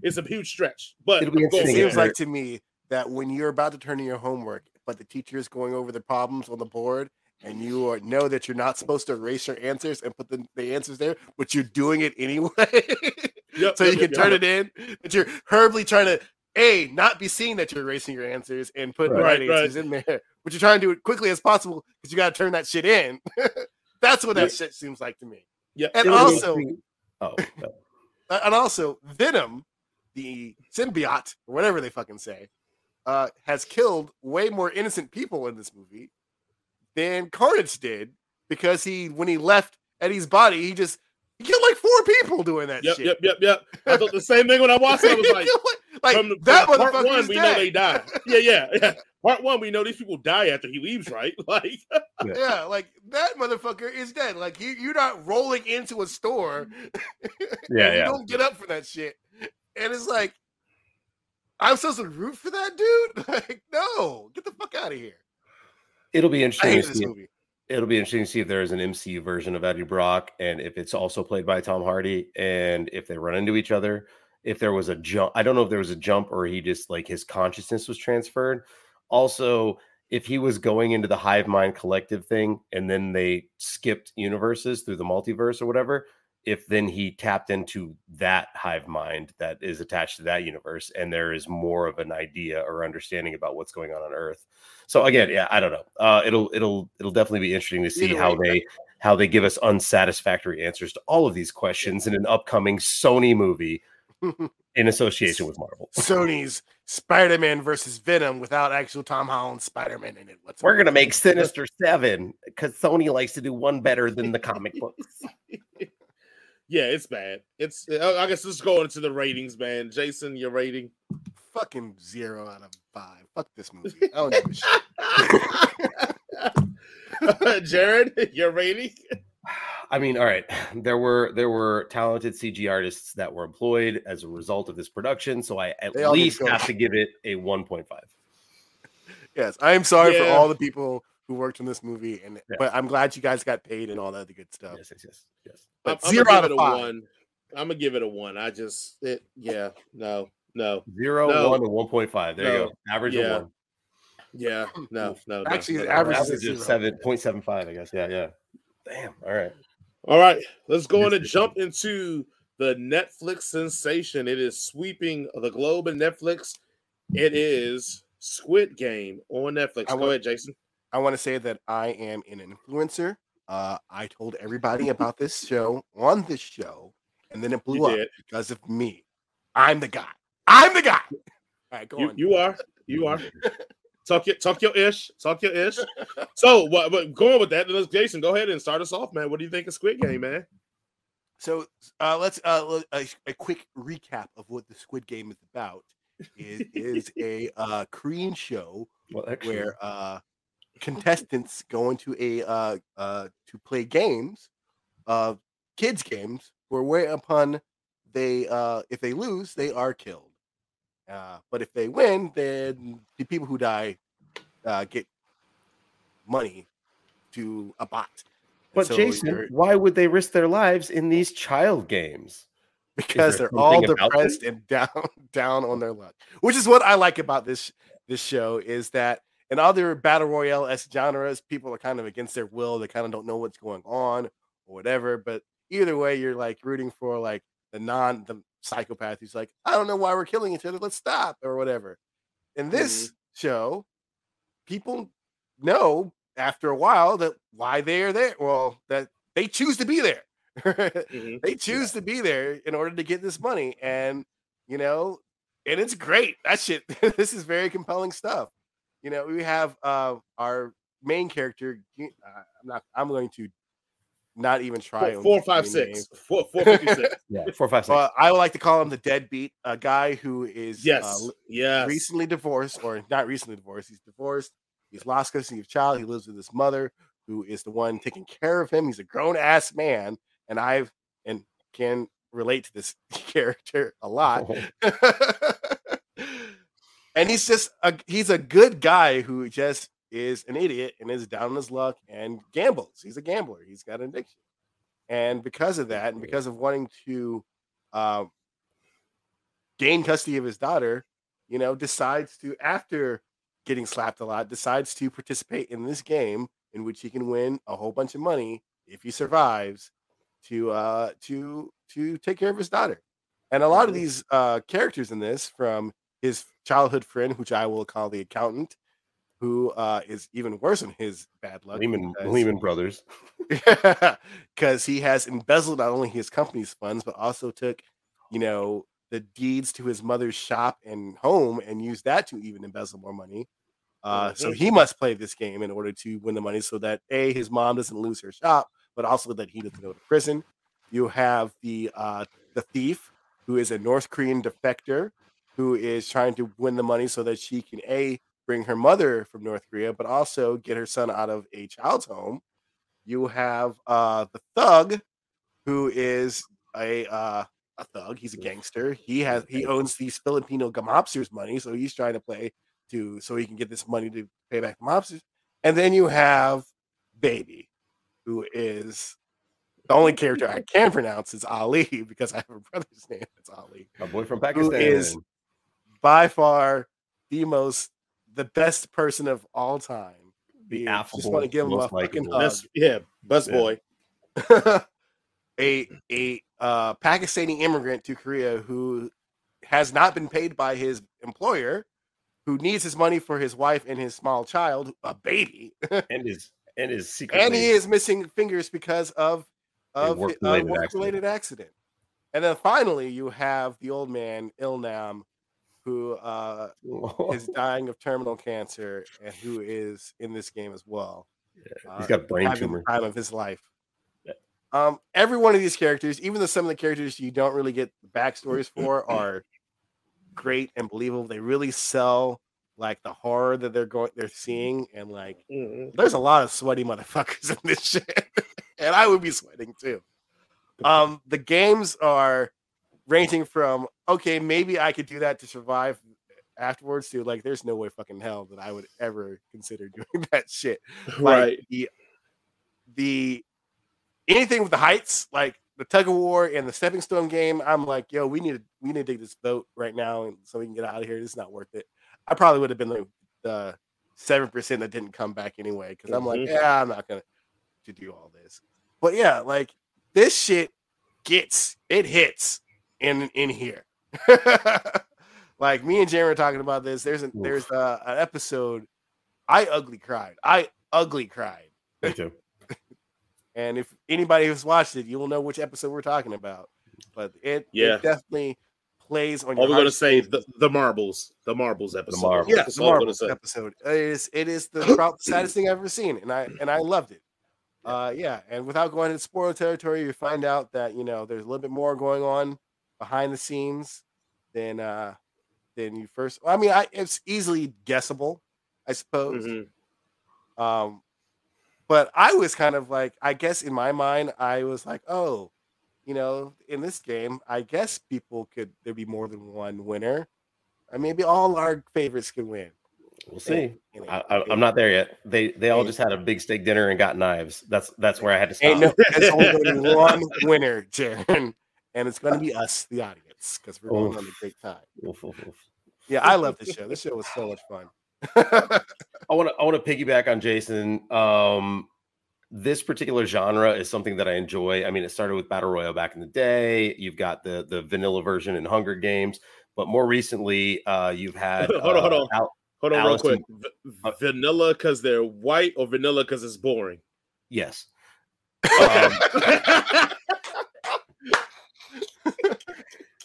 It's a huge stretch, but it seems like to me that when you're about to turn in your homework, but the teacher is going over the problems on the board, and you are, know that you're not supposed to erase your answers and put the, the answers there, but you're doing it anyway, yep, so yep, you can yep, turn it in. But you're hurriedly trying to a not be seeing that you're erasing your answers and putting right, the right, right, answers in there, but you're trying to do it quickly as possible because you got to turn that shit in. That's what that shit seems like to me. Yeah, and also, oh, no. and also Venom, the symbiote or whatever they fucking say, uh, has killed way more innocent people in this movie than Carnage did because he, when he left Eddie's body, he just he killed like four people doing that yep, shit. Yep, yep, yep. I thought the same thing when I watched it. I was like, like from the, that from part one, we dead. know they die. Yeah, yeah, yeah. Part one, we know these people die after he leaves, right? Like, yeah, like that motherfucker is dead. Like you, you're not rolling into a store. yeah, you yeah. don't get up for that shit. And it's like, I'm supposed to root for that dude? Like, no, get the fuck out of here. It'll be interesting to see. Movie. It'll be interesting to see if there is an MCU version of Eddie Brock and if it's also played by Tom Hardy and if they run into each other. If there was a jump, I don't know if there was a jump or he just like his consciousness was transferred. Also, if he was going into the hive mind collective thing and then they skipped universes through the multiverse or whatever, if then he tapped into that hive mind that is attached to that universe and there is more of an idea or understanding about what's going on on earth. So again yeah i don't know. Uh, it'll it'll it'll definitely be interesting to see how they how they give us unsatisfactory answers to all of these questions in an upcoming sony movie in association with marvel sony's spider-man versus venom without actual tom holland spider-man in it What's we're gonna make sinister seven because sony likes to do one better than the comic books yeah, it's bad. It's I guess let's go into the ratings, man. Jason, your rating? Fucking zero out of five. Fuck this movie. I don't give a shit. Jared, your rating? I mean, all right. There were there were talented CG artists that were employed as a result of this production, so I at they least have to give it a 1.5. Yes, I am sorry yeah. for all the people who worked on this movie, and yeah. but I'm glad you guys got paid and all that good stuff. Yes, yes, yes, yes. But I'm, zero I'm out of five. One. I'm gonna give it a one. I just it yeah no no zero no. one to one point five. There no. you go. Average yeah. of one. Yeah, no, no. Actually, no, no. average, average is seven point seven five. I guess. Yeah, yeah. Damn. All right. All right. Let's go on and jump into the Netflix sensation. It is sweeping the globe and Netflix. It is Squid Game on Netflix. I go ahead, Jason. I want to say that I am an influencer. Uh, I told everybody about this show on this show, and then it blew up because of me. I'm the guy. I'm the guy. All right, go you, on. You are. You are. talk your talk your ish. Talk your ish. so, what? But going with that, let's Jason go ahead and start us off, man. What do you think of Squid Game, man? So, uh, let's uh, a, a quick recap of what the Squid Game is about. Is is a uh, Korean show well, where uh, contestants go into a uh, uh, to play games, uh, kids games, where way upon they uh, if they lose, they are killed. Uh, but if they win, then the people who die uh, get money to a bot. But so Jason, why would they risk their lives in these child games? Because they're all depressed and down down on their luck. Which is what I like about this this show is that in other battle royale s genres, people are kind of against their will. They kind of don't know what's going on or whatever. But either way, you're like rooting for like the non the psychopath who's like, I don't know why we're killing each other. Let's stop or whatever. In this mm-hmm. show, people know after a while that why they are there. Well, that they choose to be there. mm-hmm. They choose yeah. to be there in order to get this money. And you know, and it's great. That shit. this is very compelling stuff. You know, we have uh, our main character. Uh, I'm not. I'm going to not even try. Four, four five six. Four, four fifty six. yeah, four five six. Uh, I would like to call him the deadbeat, a guy who is yes, uh, yes, recently divorced or not recently divorced. He's divorced. He's lost custody of child. He lives with his mother, who is the one taking care of him. He's a grown ass man, and I've and can relate to this character a lot. Oh. and he's just a he's a good guy who just is an idiot and is down on his luck and gambles. He's a gambler. He's got an addiction, and because of that, and because of wanting to uh, gain custody of his daughter, you know, decides to after getting slapped a lot, decides to participate in this game in which he can win a whole bunch of money if he survives to uh to to take care of his daughter. And a lot of these uh characters in this from his childhood friend, which I will call the accountant, who uh, is even worse than his bad luck. Lehman, because, Lehman Brothers. Because he has embezzled not only his company's funds, but also took, you know, the deeds to his mother's shop and home and used that to even embezzle more money. Uh, mm-hmm. So he must play this game in order to win the money so that A, his mom doesn't lose her shop, but also that he doesn't go to prison. You have the uh, the thief, who is a North Korean defector who is trying to win the money so that she can a bring her mother from North Korea, but also get her son out of a child's home. You have uh, the thug, who is a uh, a thug. He's a gangster. He has he owns these Filipino mobsters money, so he's trying to play to so he can get this money to pay back the mobsters. And then you have Baby, who is the only character I can pronounce is Ali because I have a brother's name that's Ali. My boy from Pakistan Who is by far the most the best person of all time. The affable, just want to give him a fucking hug. Best, yeah, best yeah. boy. a a uh, Pakistani immigrant to Korea who has not been paid by his employer, who needs his money for his wife and his small child, a baby, and his and his secret, and he is missing fingers because of of work related, accident. accident. And then finally, you have the old man Ilnam, who uh, is dying of terminal cancer and who is in this game as well. Yeah, he's got brain uh, tumor. time of his life. Um, every one of these characters, even though some of the characters you don't really get backstories for, are great and believable. They really sell like the horror that they're going they're seeing, and like mm-hmm. there's a lot of sweaty motherfuckers in this shit, and I would be sweating too. Um, the games are ranging from okay, maybe I could do that to survive afterwards to like there's no way fucking hell that I would ever consider doing that shit. Right. Like, the the anything with the heights, like the tug of war and the stepping stone game, I'm like, yo, we need to we need to take this boat right now, and so we can get out of here. This is not worth it. I probably would have been like the seven percent that didn't come back anyway, because I'm like, mm-hmm. yeah, I'm not gonna to do all this. But yeah, like this shit gets it hits in in here. like me and Jay were talking about this. There's a, there's a, an episode. I ugly cried. I ugly cried. Me too. And if anybody who's watched it, you will know which episode we're talking about. But it, yeah. It definitely plays on. All we're gonna say the, the marbles, the marbles episode. The marbles. Yeah, the marbles episode. It is it is the, the saddest thing I've ever seen, and I and I loved it. Uh, yeah, and without going into spoiler territory, you find out that you know there's a little bit more going on behind the scenes than uh than you first. I mean, I it's easily guessable, I suppose. Mm-hmm. Um, but I was kind of like, I guess in my mind, I was like, oh, you know, in this game, I guess people could there be more than one winner. I uh, maybe all our favorites could win. We'll see. And, I, am not there yet. They they all just had a big steak dinner and got knives. That's that's where I had to stop. No, there's only one winner, Jaron, and it's going to be us, the audience, because we're going on a great time. Oof, oof, oof. Yeah, I love this show. This show was so much fun. I want to I want to piggyback on Jason. Um, this particular genre is something that I enjoy. I mean, it started with battle royale back in the day. You've got the the vanilla version in Hunger Games, but more recently, uh, you've had hold on, hold on, uh, Al- hold on, Allison, real quick. V- uh, vanilla because they're white, or vanilla because it's boring. Yes. Um,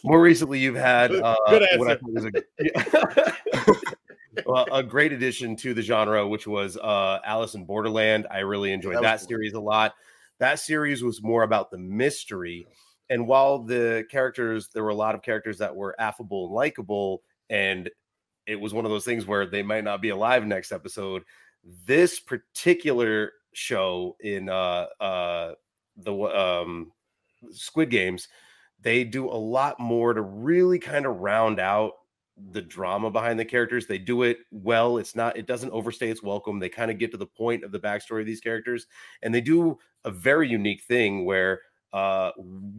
more recently, you've had uh, Good what I is a well, a great addition to the genre, which was uh, Alice in Borderland. I really enjoyed that, that series cool. a lot. That series was more about the mystery. And while the characters, there were a lot of characters that were affable and likable, and it was one of those things where they might not be alive next episode. This particular show in uh, uh, the um, Squid Games, they do a lot more to really kind of round out the drama behind the characters. They do it well. It's not, it doesn't overstay its welcome. They kind of get to the point of the backstory of these characters. And they do a very unique thing where uh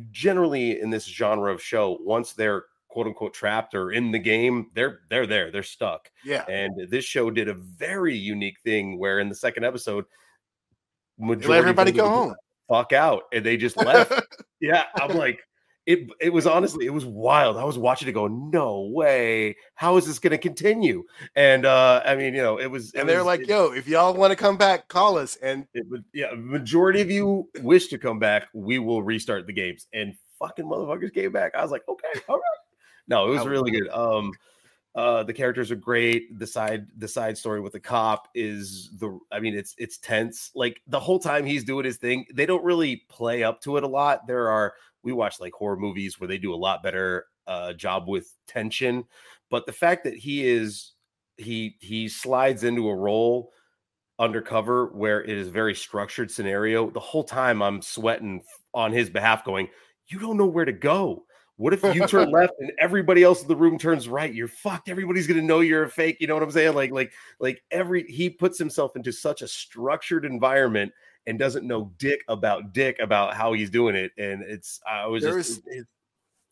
generally in this genre of show, once they're quote unquote trapped or in the game, they're they're there, they're stuck. Yeah. And this show did a very unique thing where in the second episode, majority let everybody go home. Fuck out. And they just left. yeah. I'm like, it it was honestly it was wild. I was watching it go, no way. How is this going to continue? And uh I mean, you know, it was. It and they're like, it, yo, if y'all want to come back, call us. And it would, yeah, majority of you wish to come back. We will restart the games. And fucking motherfuckers came back. I was like, okay, all right. No, it was really good. Um, uh, the characters are great. The side the side story with the cop is the I mean it's it's tense. Like the whole time he's doing his thing, they don't really play up to it a lot. There are we watch like horror movies where they do a lot better uh, job with tension. but the fact that he is he he slides into a role undercover where it is very structured scenario the whole time i'm sweating on his behalf going you don't know where to go what if you turn left and everybody else in the room turns right? You're fucked. Everybody's gonna know you're a fake. You know what I'm saying? Like, like, like every he puts himself into such a structured environment and doesn't know dick about dick about how he's doing it. And it's I was There's, just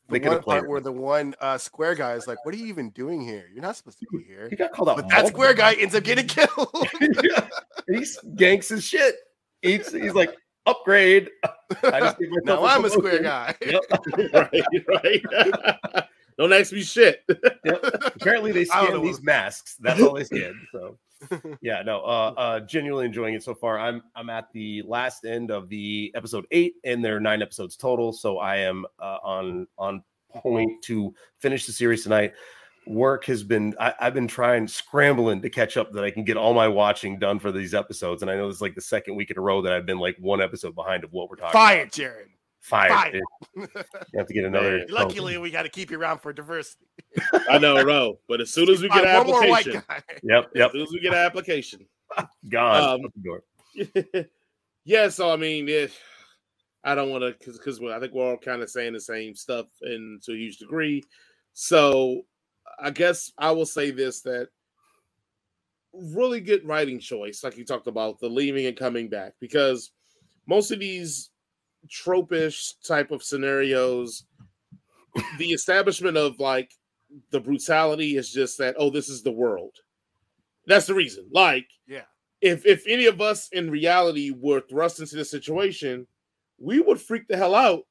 the one part where the one uh, square guy is like, "What are you even doing here? You're not supposed to be here." He got called out. But that square guy ends up getting killed. yeah. He's ganks his shit. He's he's like, upgrade. I just now I'm a square guy. Yep. right, right. Don't ask me shit. yep. Apparently they scan these masks. That's all they scan. So yeah, no, uh, uh, genuinely enjoying it so far. I'm I'm at the last end of the episode eight, and there are nine episodes total. So I am uh, on on point to finish the series tonight work has been I, have been trying scrambling to catch up that I can get all my watching done for these episodes. And I know it's like the second week in a row that I've been like one episode behind of what we're talking Fire, about. Jared. Fired. Fired. you have to get another. Luckily, we got to keep you around for diversity. I know, bro. But as soon as we get an application, yep, yep. As soon as we get an application, gone um, yeah. So I mean, it, I don't want to because because I think we're all kind of saying the same stuff and to a huge degree. So I guess I will say this that really good writing choice, like you talked about, the leaving and coming back, because most of these tropish type of scenarios, the establishment of like the brutality is just that, oh, this is the world. That's the reason. Like, yeah, if if any of us in reality were thrust into this situation, we would freak the hell out.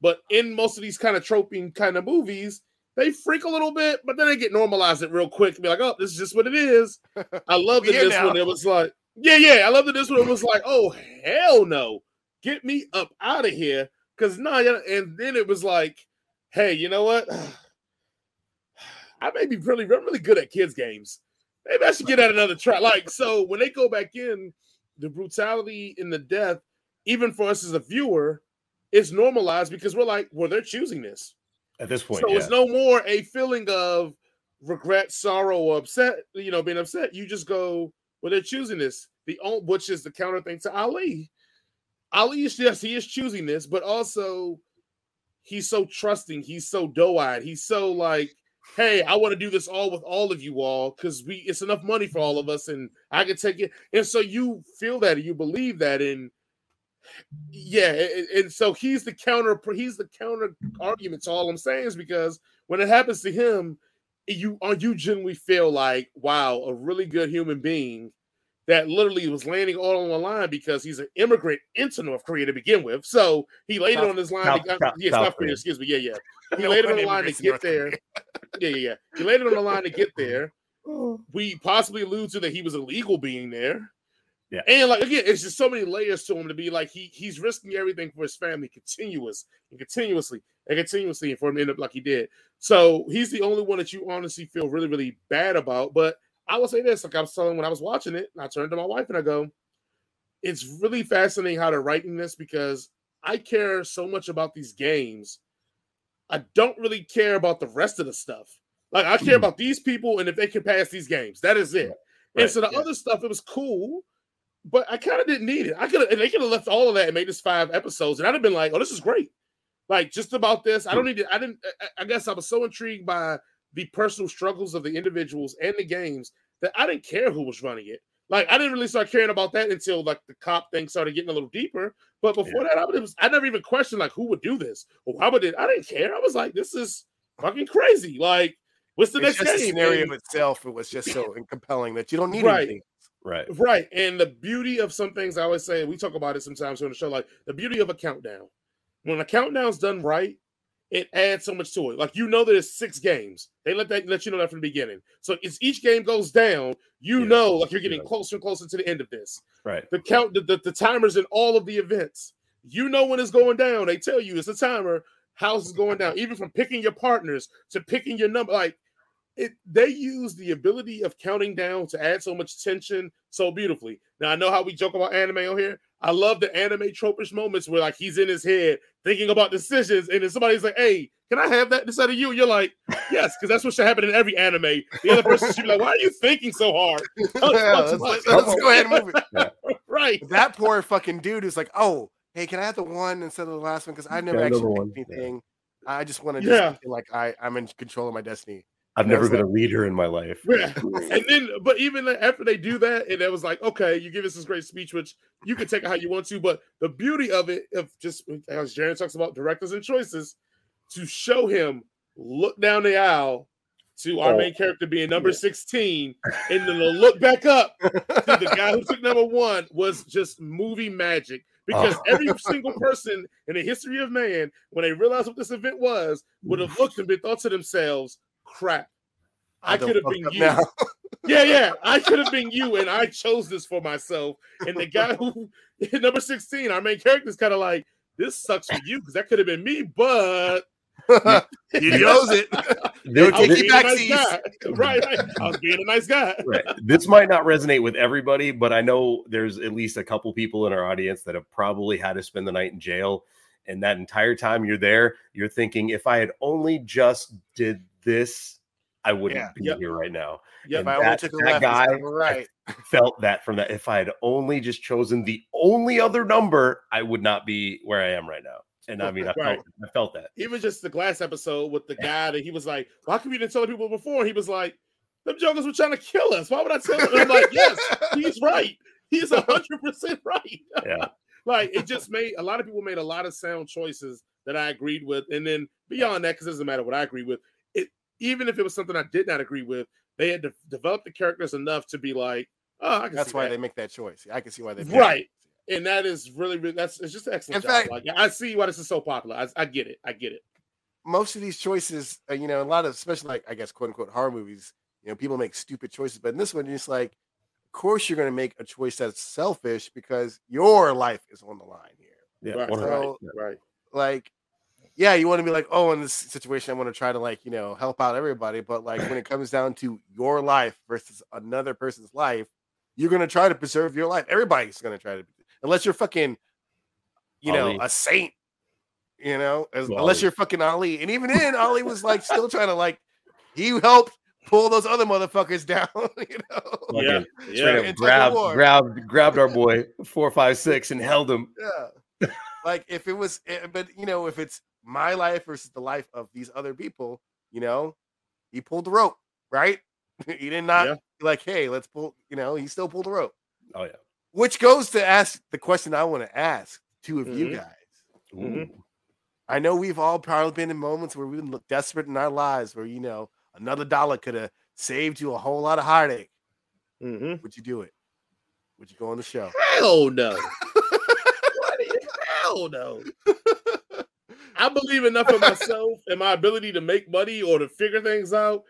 But in most of these kind of troping kind of movies, they freak a little bit, but then they get normalized it real quick and be like, oh, this is just what it is. I love that this now. one. It was like, yeah, yeah. I love that this one It was like, oh, hell no. Get me up out of here. Cause nah, and then it was like, hey, you know what? I may be really, really good at kids' games. Maybe I should get at another try. Like, so when they go back in, the brutality and the death, even for us as a viewer, is normalized because we're like, well, they're choosing this at this point. So yeah. it's no more a feeling of regret, sorrow, or upset. You know, being upset. You just go, well, they're choosing this. The which is the counter thing to Ali. Ali yes, he is choosing this, but also he's so trusting. He's so doe-eyed. He's so like, hey, I want to do this all with all of you all because we it's enough money for all of us, and I can take it. And so you feel that, you believe that, and yeah, and, and, so he's the counter. He's the counter argument to all I'm saying is because when it happens to him, you are you genuinely feel like wow, a really good human being that literally was landing all on the line because he's an immigrant into North Korea to begin with. So he laid South, it on his line. South, to, South, yeah, South Korea, excuse me. Yeah, yeah. He laid it on the line to get there. yeah, yeah, yeah. He laid it on the line to get there. We possibly allude to that he was illegal being there. Yeah. And like again, it's just so many layers to him to be like he he's risking everything for his family continuous and continuously and continuously and for him to end up like he did. So he's the only one that you honestly feel really, really bad about. But I will say this, like I was telling when I was watching it, and I turned to my wife and I go, it's really fascinating how they're writing this because I care so much about these games. I don't really care about the rest of the stuff. Like I care mm. about these people and if they can pass these games. That is it. Right. And so the yeah. other stuff, it was cool but I kind of didn't need it. I could have, they could have left all of that and made this five episodes, and I'd have been like, "Oh, this is great." Like just about this, I don't need to. I didn't. I guess I was so intrigued by the personal struggles of the individuals and the games that I didn't care who was running it. Like I didn't really start caring about that until like the cop thing started getting a little deeper. But before yeah. that, I was I never even questioned like who would do this or how would it. I didn't care. I was like, this is fucking crazy. Like, what's the it's next game? The scenario and, itself it was just so compelling that you don't need right. anything. Right. Right. And the beauty of some things I always say, we talk about it sometimes on the show, like the beauty of a countdown. When a countdown's done right, it adds so much to it. Like you know that it's six games. They let that let you know that from the beginning. So as each game goes down, you yeah. know like you're getting yeah. closer and closer to the end of this. Right. The count the, the, the timers in all of the events. You know when it's going down. They tell you it's a timer. House is going down. Even from picking your partners to picking your number. Like it they use the ability of counting down to add so much tension so beautifully. Now I know how we joke about anime on here. I love the anime tropish moments where like he's in his head thinking about decisions, and then somebody's like, "Hey, can I have that instead of you?" You're like, "Yes," because that's what should happen in every anime. The other person should be like, "Why are you thinking so hard?" yeah, let's, let's, let's go ahead and move it. Yeah. right. That poor fucking dude is like, "Oh, hey, can I have the one instead of the last one? Because I never actually picked anything. I just want to yeah. feel like I I'm in control of my destiny." I've never been like, a leader in my life. Yeah. and then, but even after they do that, and it was like, okay, you give us this great speech, which you can take it how you want to. But the beauty of it, of just as Jaron talks about directors and choices, to show him look down the aisle to our oh. main character being number 16, and then to look back up to the guy who took number one was just movie magic. Because oh. every single person in the history of man, when they realized what this event was, would have looked and been thought to themselves, crap. I, I could have been you. yeah, yeah. I could have been you, and I chose this for myself. And the guy who number 16, our main character is kind of like, this sucks for you because that could have been me, but you knows it. They'll taking you back nice right, right. I was being a nice guy. right. This might not resonate with everybody, but I know there's at least a couple people in our audience that have probably had to spend the night in jail. And that entire time you're there, you're thinking, if I had only just did this, I wouldn't yeah, be yep. here right now. Yeah, I that, took that guy right. felt that from that. If I had only just chosen the only other number, I would not be where I am right now. And I mean, I, right. felt, I felt that. Even just the glass episode with the guy that he was like, Why come you didn't tell people before? He was like, Them jokers were trying to kill us. Why would I tell them? I'm like, Yes, he's right. He's hundred percent right. Yeah. like it just made a lot of people made a lot of sound choices that I agreed with. And then beyond that, because it doesn't matter what I agree with, it even if it was something I did not agree with, they had to develop the characters enough to be like, oh, that's why that. they make that choice. I can see why they right. And that is really, really that's it's just excellent. In job. fact, like, I see why this is so popular. I, I get it. I get it. Most of these choices, uh, you know, a lot of especially like I guess quote unquote horror movies, you know, people make stupid choices, but in this one, it's like, of course, you're going to make a choice that's selfish because your life is on the line here. Yeah, right. So, right. Like yeah, you want to be like, oh, in this situation, I want to try to like, you know, help out everybody. But like when it comes down to your life versus another person's life, you're gonna try to preserve your life. Everybody's gonna try to, unless you're fucking, you Ali. know, a saint. You know, as, unless you're fucking Ali. And even then, Ali was like still trying to like, he helped pull those other motherfuckers down. You know, yeah, yeah. Grabbed, grabbed, grabbed our boy four, five, six, and held him. Yeah. Like if it was, eh, but you know, if it's my life versus the life of these other people, you know, he pulled the rope, right? he did not yeah. like, hey, let's pull, you know, he still pulled the rope. Oh, yeah. Which goes to ask the question I want to ask two of mm-hmm. you guys. Mm-hmm. I know we've all probably been in moments where we've been desperate in our lives where, you know, another dollar could have saved you a whole lot of heartache. Mm-hmm. Would you do it? Would you go on the show? Hell no. Hell no. I believe enough in myself and my ability to make money or to figure things out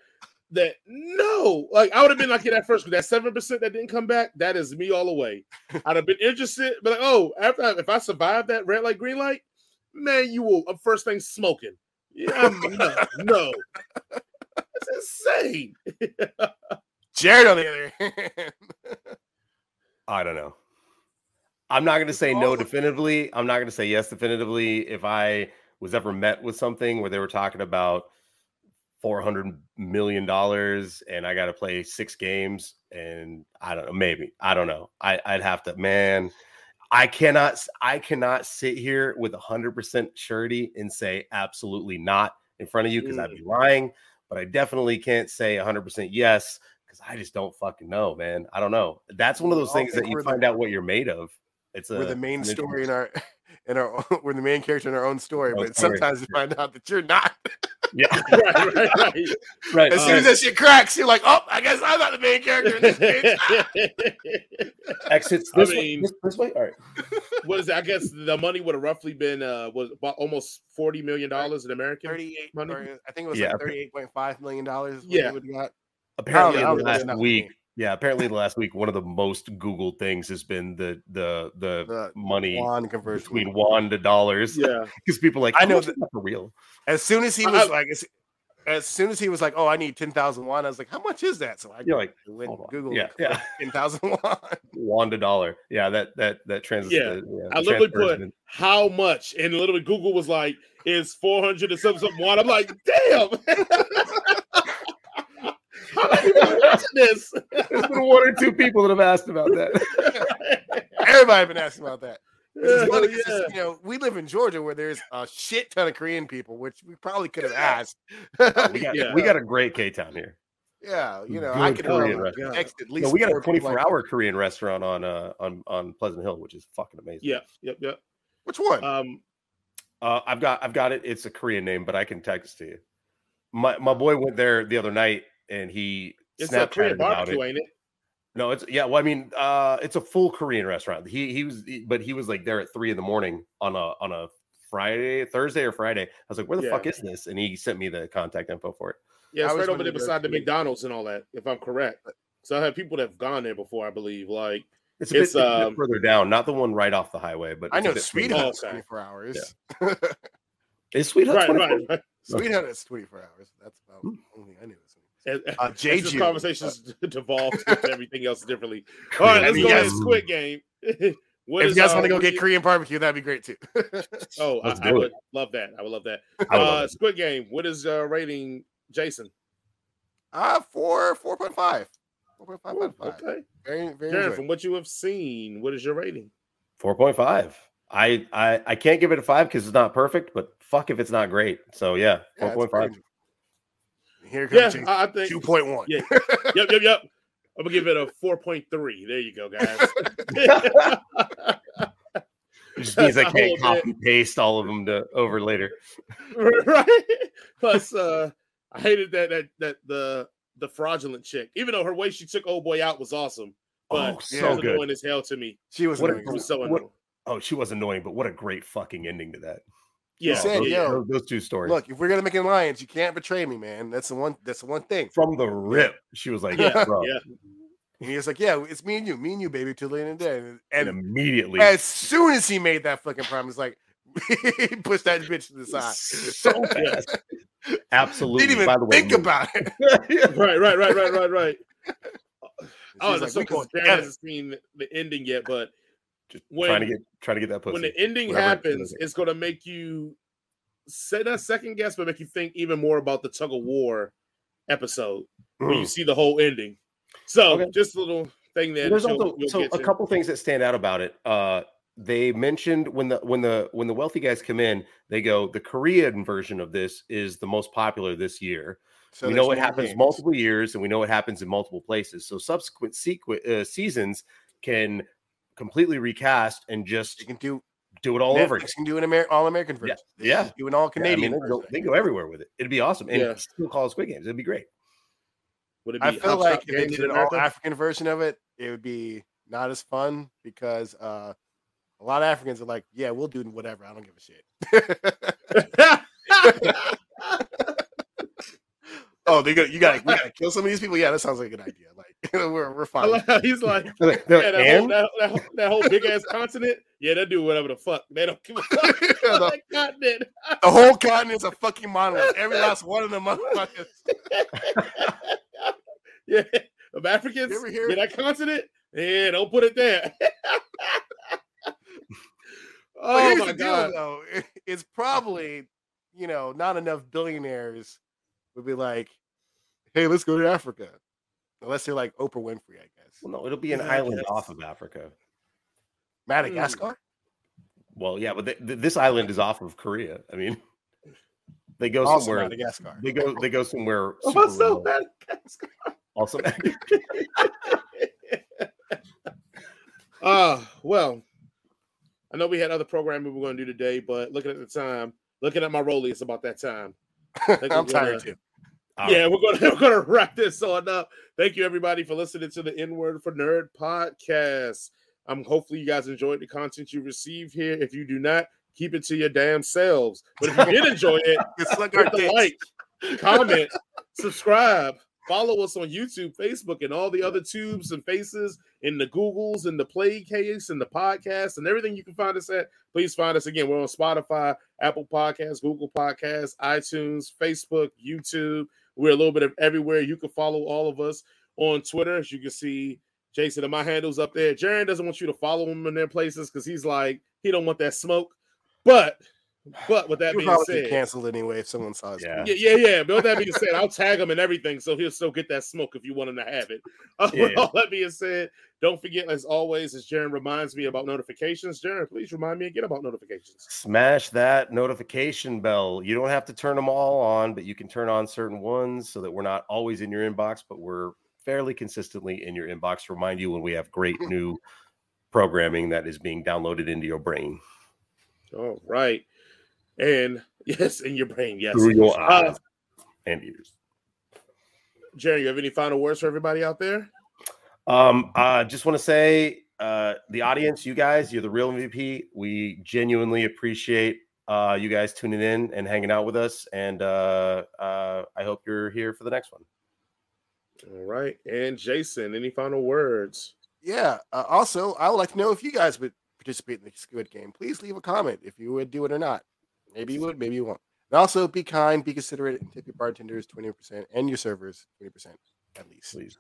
that no, like I would have been like at first, but that seven percent that didn't come back, that is me all the way. I'd have been interested, but like, oh, after if I survive that red light, green light, man, you will uh, first thing smoking. Yeah, no, no, that's insane. Jared on the other hand, I don't know. I'm not going to say no definitively. I'm not going to say yes definitively. If I was ever met with something where they were talking about 400 million dollars and I got to play six games and I don't know maybe I don't know I I'd have to man I cannot I cannot sit here with 100% surety and say absolutely not in front of you because mm. I'd be lying but I definitely can't say 100% yes because I just don't fucking know man I don't know that's one of those things that you find out what you're made of it's a, we're the main story in our in our own, we're the main character in our own story, but sometimes you find out that you're not. yeah, right, right, right. right. As soon as that shit cracks, you're like, oh, I guess I'm not the main character in this case. Exits this, I mean, way, this, this, way. All right. What is it? I guess the money would have roughly been uh was about almost forty million dollars in American 38 money. I think it was yeah, like thirty-eight point five million dollars. Yeah. Apparently, in the last week, yeah, apparently the last week one of the most Googled things has been the the the, the money conversion between won to dollars. Yeah, because people like I know that for real. As soon as he was I, like, as soon as he was like, "Oh, I need ten thousand won," I was like, "How much is that?" So I You're like, went. Google, Yeah, yeah. ten thousand won. Wand to dollar. Yeah, that that that translates. Yeah, to, I literally put how much, and literally Google was like, "Is four hundred and something something one?" I'm like, "Damn." How many people watching this? There's been one or two people that have asked about that. Everybody has been asking about that. It's Hell yeah. it's, you know, we live in Georgia where there's a shit ton of Korean people, which we probably could have asked. We got Yeah. we got a great K Town here. yeah, you know, I Good could Korean have restaurant. texted at least. No, we got a four people 24 like, hour Korean restaurant on uh on on Pleasant Hill, which is fucking amazing. Yep, yep, yep. Which one? Um, Uh, I've got I've got it. It's a Korean name, but I can text to you. My my boy went there the other night and he it's a Korean Snapchatted about barbecue, it. ain't it? No, it's yeah. Well, I mean, uh, it's a full Korean restaurant. He he was, he- but he was like there at three in the morning on a on a Friday, Thursday or Friday. I was like, where the Yeah. fuck is this? And he sent me the contact info for it. Yeah, I it's was right over there beside the McDonald's and all that, if I'm correct. So I have people that have gone there before, I believe. Like, It's a, bit, It's, it's a bit um, further down, not the one right off the highway, but I know bit Sweet further Hut. Is okay. 24 hours. Is Sweet Hut right, 24? right, right. Sweet Hut is 24 hours. That's about Hmm. the only thing I knew. As, Uh, as this Jeju. conversation's devolved into everything else differently. All right, let's mean, go yes. ahead. Squid Game. What if you guys uh, want to go get Korean barbecue, that'd be great too. Oh, I, I would love that. I would love that. Would Uh, love. Squid Game. What is uh, rating, Jason? uh four, four point five. Four point five out of five. okay. Very, very Darren, from what you have seen, what is your rating? 4.5. I, I I can't give it a five because it's not perfect, but fuck if it's not great. So yeah, Yeah, it's 4.5. very enjoyable. Here comes Yeah, I, I think. two point one. Yeah. Yep, yep, yep. I'm gonna give it a 4.3. There you go, guys. It just means I can't whole bit. copy paste all of them to over later. right? Plus, uh, I hated that that that the the fraudulent chick. Even though her way she took old boy out was awesome, but Oh, so good. annoying as hell to me. She was What a- annoying. It was so What- annoying. Oh, she was annoying, but what a great fucking ending to that. Yeah, said, those, yo, those, those two stories. Look, if we're gonna make an alliance, you can't betray me, man. That's the one. That's the one thing. from the rip, she was like, yeah, bro. yeah. And he was like, "Yeah, it's me and you, me and you, baby, till the end of the day." And, And and immediately, as soon as he made that fucking promise, like he pushed that bitch to the side. so fast. Absolutely. Didn't even By the way, think about it. Right, right, right, right, right, right. Oh, She's like, so "We cool. Dan hasn't seen the ending yet, but just when- trying to get trying to get that pussy. when the ending whatever it happens, it's gonna make you say not second guess, but make you think even more about the tug of war episode when you Mm. see the whole ending. So Okay. just a little thing there. There's that you'll- also you'll so a to. couple things that stand out about it. Uh, they mentioned when the when the when the wealthy guys come in, they go the Korean version of this is the most popular this year. So we know it happens games. multiple years, and we know it happens in multiple places. So subsequent sequ- uh, seasons can completely recast and just You can do do it all over. Netflix can do an Amer- all American Yeah, version. They yeah. can do an all Yeah, I Canadian. mean, they, go, they go everywhere with it. It'd be awesome, and Yeah. still call it Squid Games. It'd be great. Would it be I feel like if they did an all America? African version of it, it would be not as fun because uh, a lot of Africans are like, "Yeah, we'll do whatever. I don't give a shit." oh, they got you got to we got to kill some of these people. Yeah, that sounds like a good idea. Like we're we're fine. he's like, yeah, that, whole, that, that, whole- that whole big ass continent. Yeah, they do whatever the fuck. They don't give a fuck. The, continent. the whole continent's a fucking monolith. Every last one of them motherfuckers. yeah, of Africans. You ever hear- Yeah, that continent. Yeah, don't put it there. Oh my the deal, god. though. It's probably you know not enough billionaires would be like, "Hey, let's go to Africa," unless they're like Oprah Winfrey, I guess. well, no, it'll be an Yeah, island off of Africa. Madagascar. Well, yeah, but th- th- this island is off of Korea. I mean, they go Also somewhere. Madagascar. They go. They go somewhere. Super so remote. bad. Also, Uh, well, I know we had other programming we were going to do today, but looking at the time, looking at my rollie, it's about that time. I'm tired gonna- too. All yeah, we're gonna we're gonna wrap this on up. Thank you everybody for listening to the N Word for Nerd podcast. Um, hopefully you guys enjoyed the content you received here. If you do not, keep it to your damn selves. But if you did enjoy it, It's like our the like, comment, subscribe, follow us on YouTube, Facebook, and all the other tubes and faces in the Googles and the Play case and the podcast and everything you can find us at. Please find us again. We're on Spotify, Apple Podcasts, Google Podcasts, iTunes, Facebook, YouTube. We're a little bit of everywhere. You can follow all of us on Twitter. As you can see, Jason and my handles up there. Jaron doesn't want you to follow him in their places because he's like, he don't want that smoke. But but with that being said, canceled anyway if someone saw it. Yeah. yeah, yeah, yeah. But with that being said, I'll tag him and everything, so he'll still get that smoke if you want him to have it. Uh, yeah. With all that being said, don't forget, as always, as Jaron reminds me about notifications. Jaron, please remind me again about notifications. Smash that notification bell. You don't have to turn them all on, but you can turn on certain ones so that we're not always in your inbox, but we're fairly consistently in your inbox to remind you when we have great new programming that is being downloaded into your brain. All right. And yes, in your brain, yes. Through your uh, eyes uh, and ears. Jerry, you have any final words for everybody out there? Um, I uh, just want to say, uh, the audience, you guys, you're the real MVP. We genuinely appreciate uh, you guys tuning in and hanging out with us. And uh, uh, I hope you're here for the next one. All right. And Jason, any final words? Yeah. Uh, also, I would like to know if you guys would participate in the Squid Game. Please leave a comment if you would do it or not. Maybe you would, maybe you won't. And also be kind, be considerate, and tip your bartenders 20% and your servers 20% at least. Please.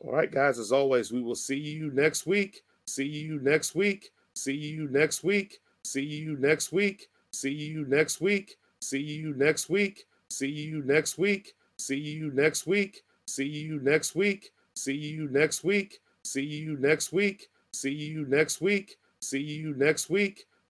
All right, guys. As always, we will see you next week. see you next week. See you next week. See you next week. See you next week. See you next week. See you next week. See you next week. See you next week. See you next week. See you next week. See you next week. See you next week. See you next week.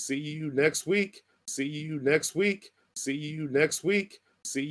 See you next week. See you next week. See you next week. See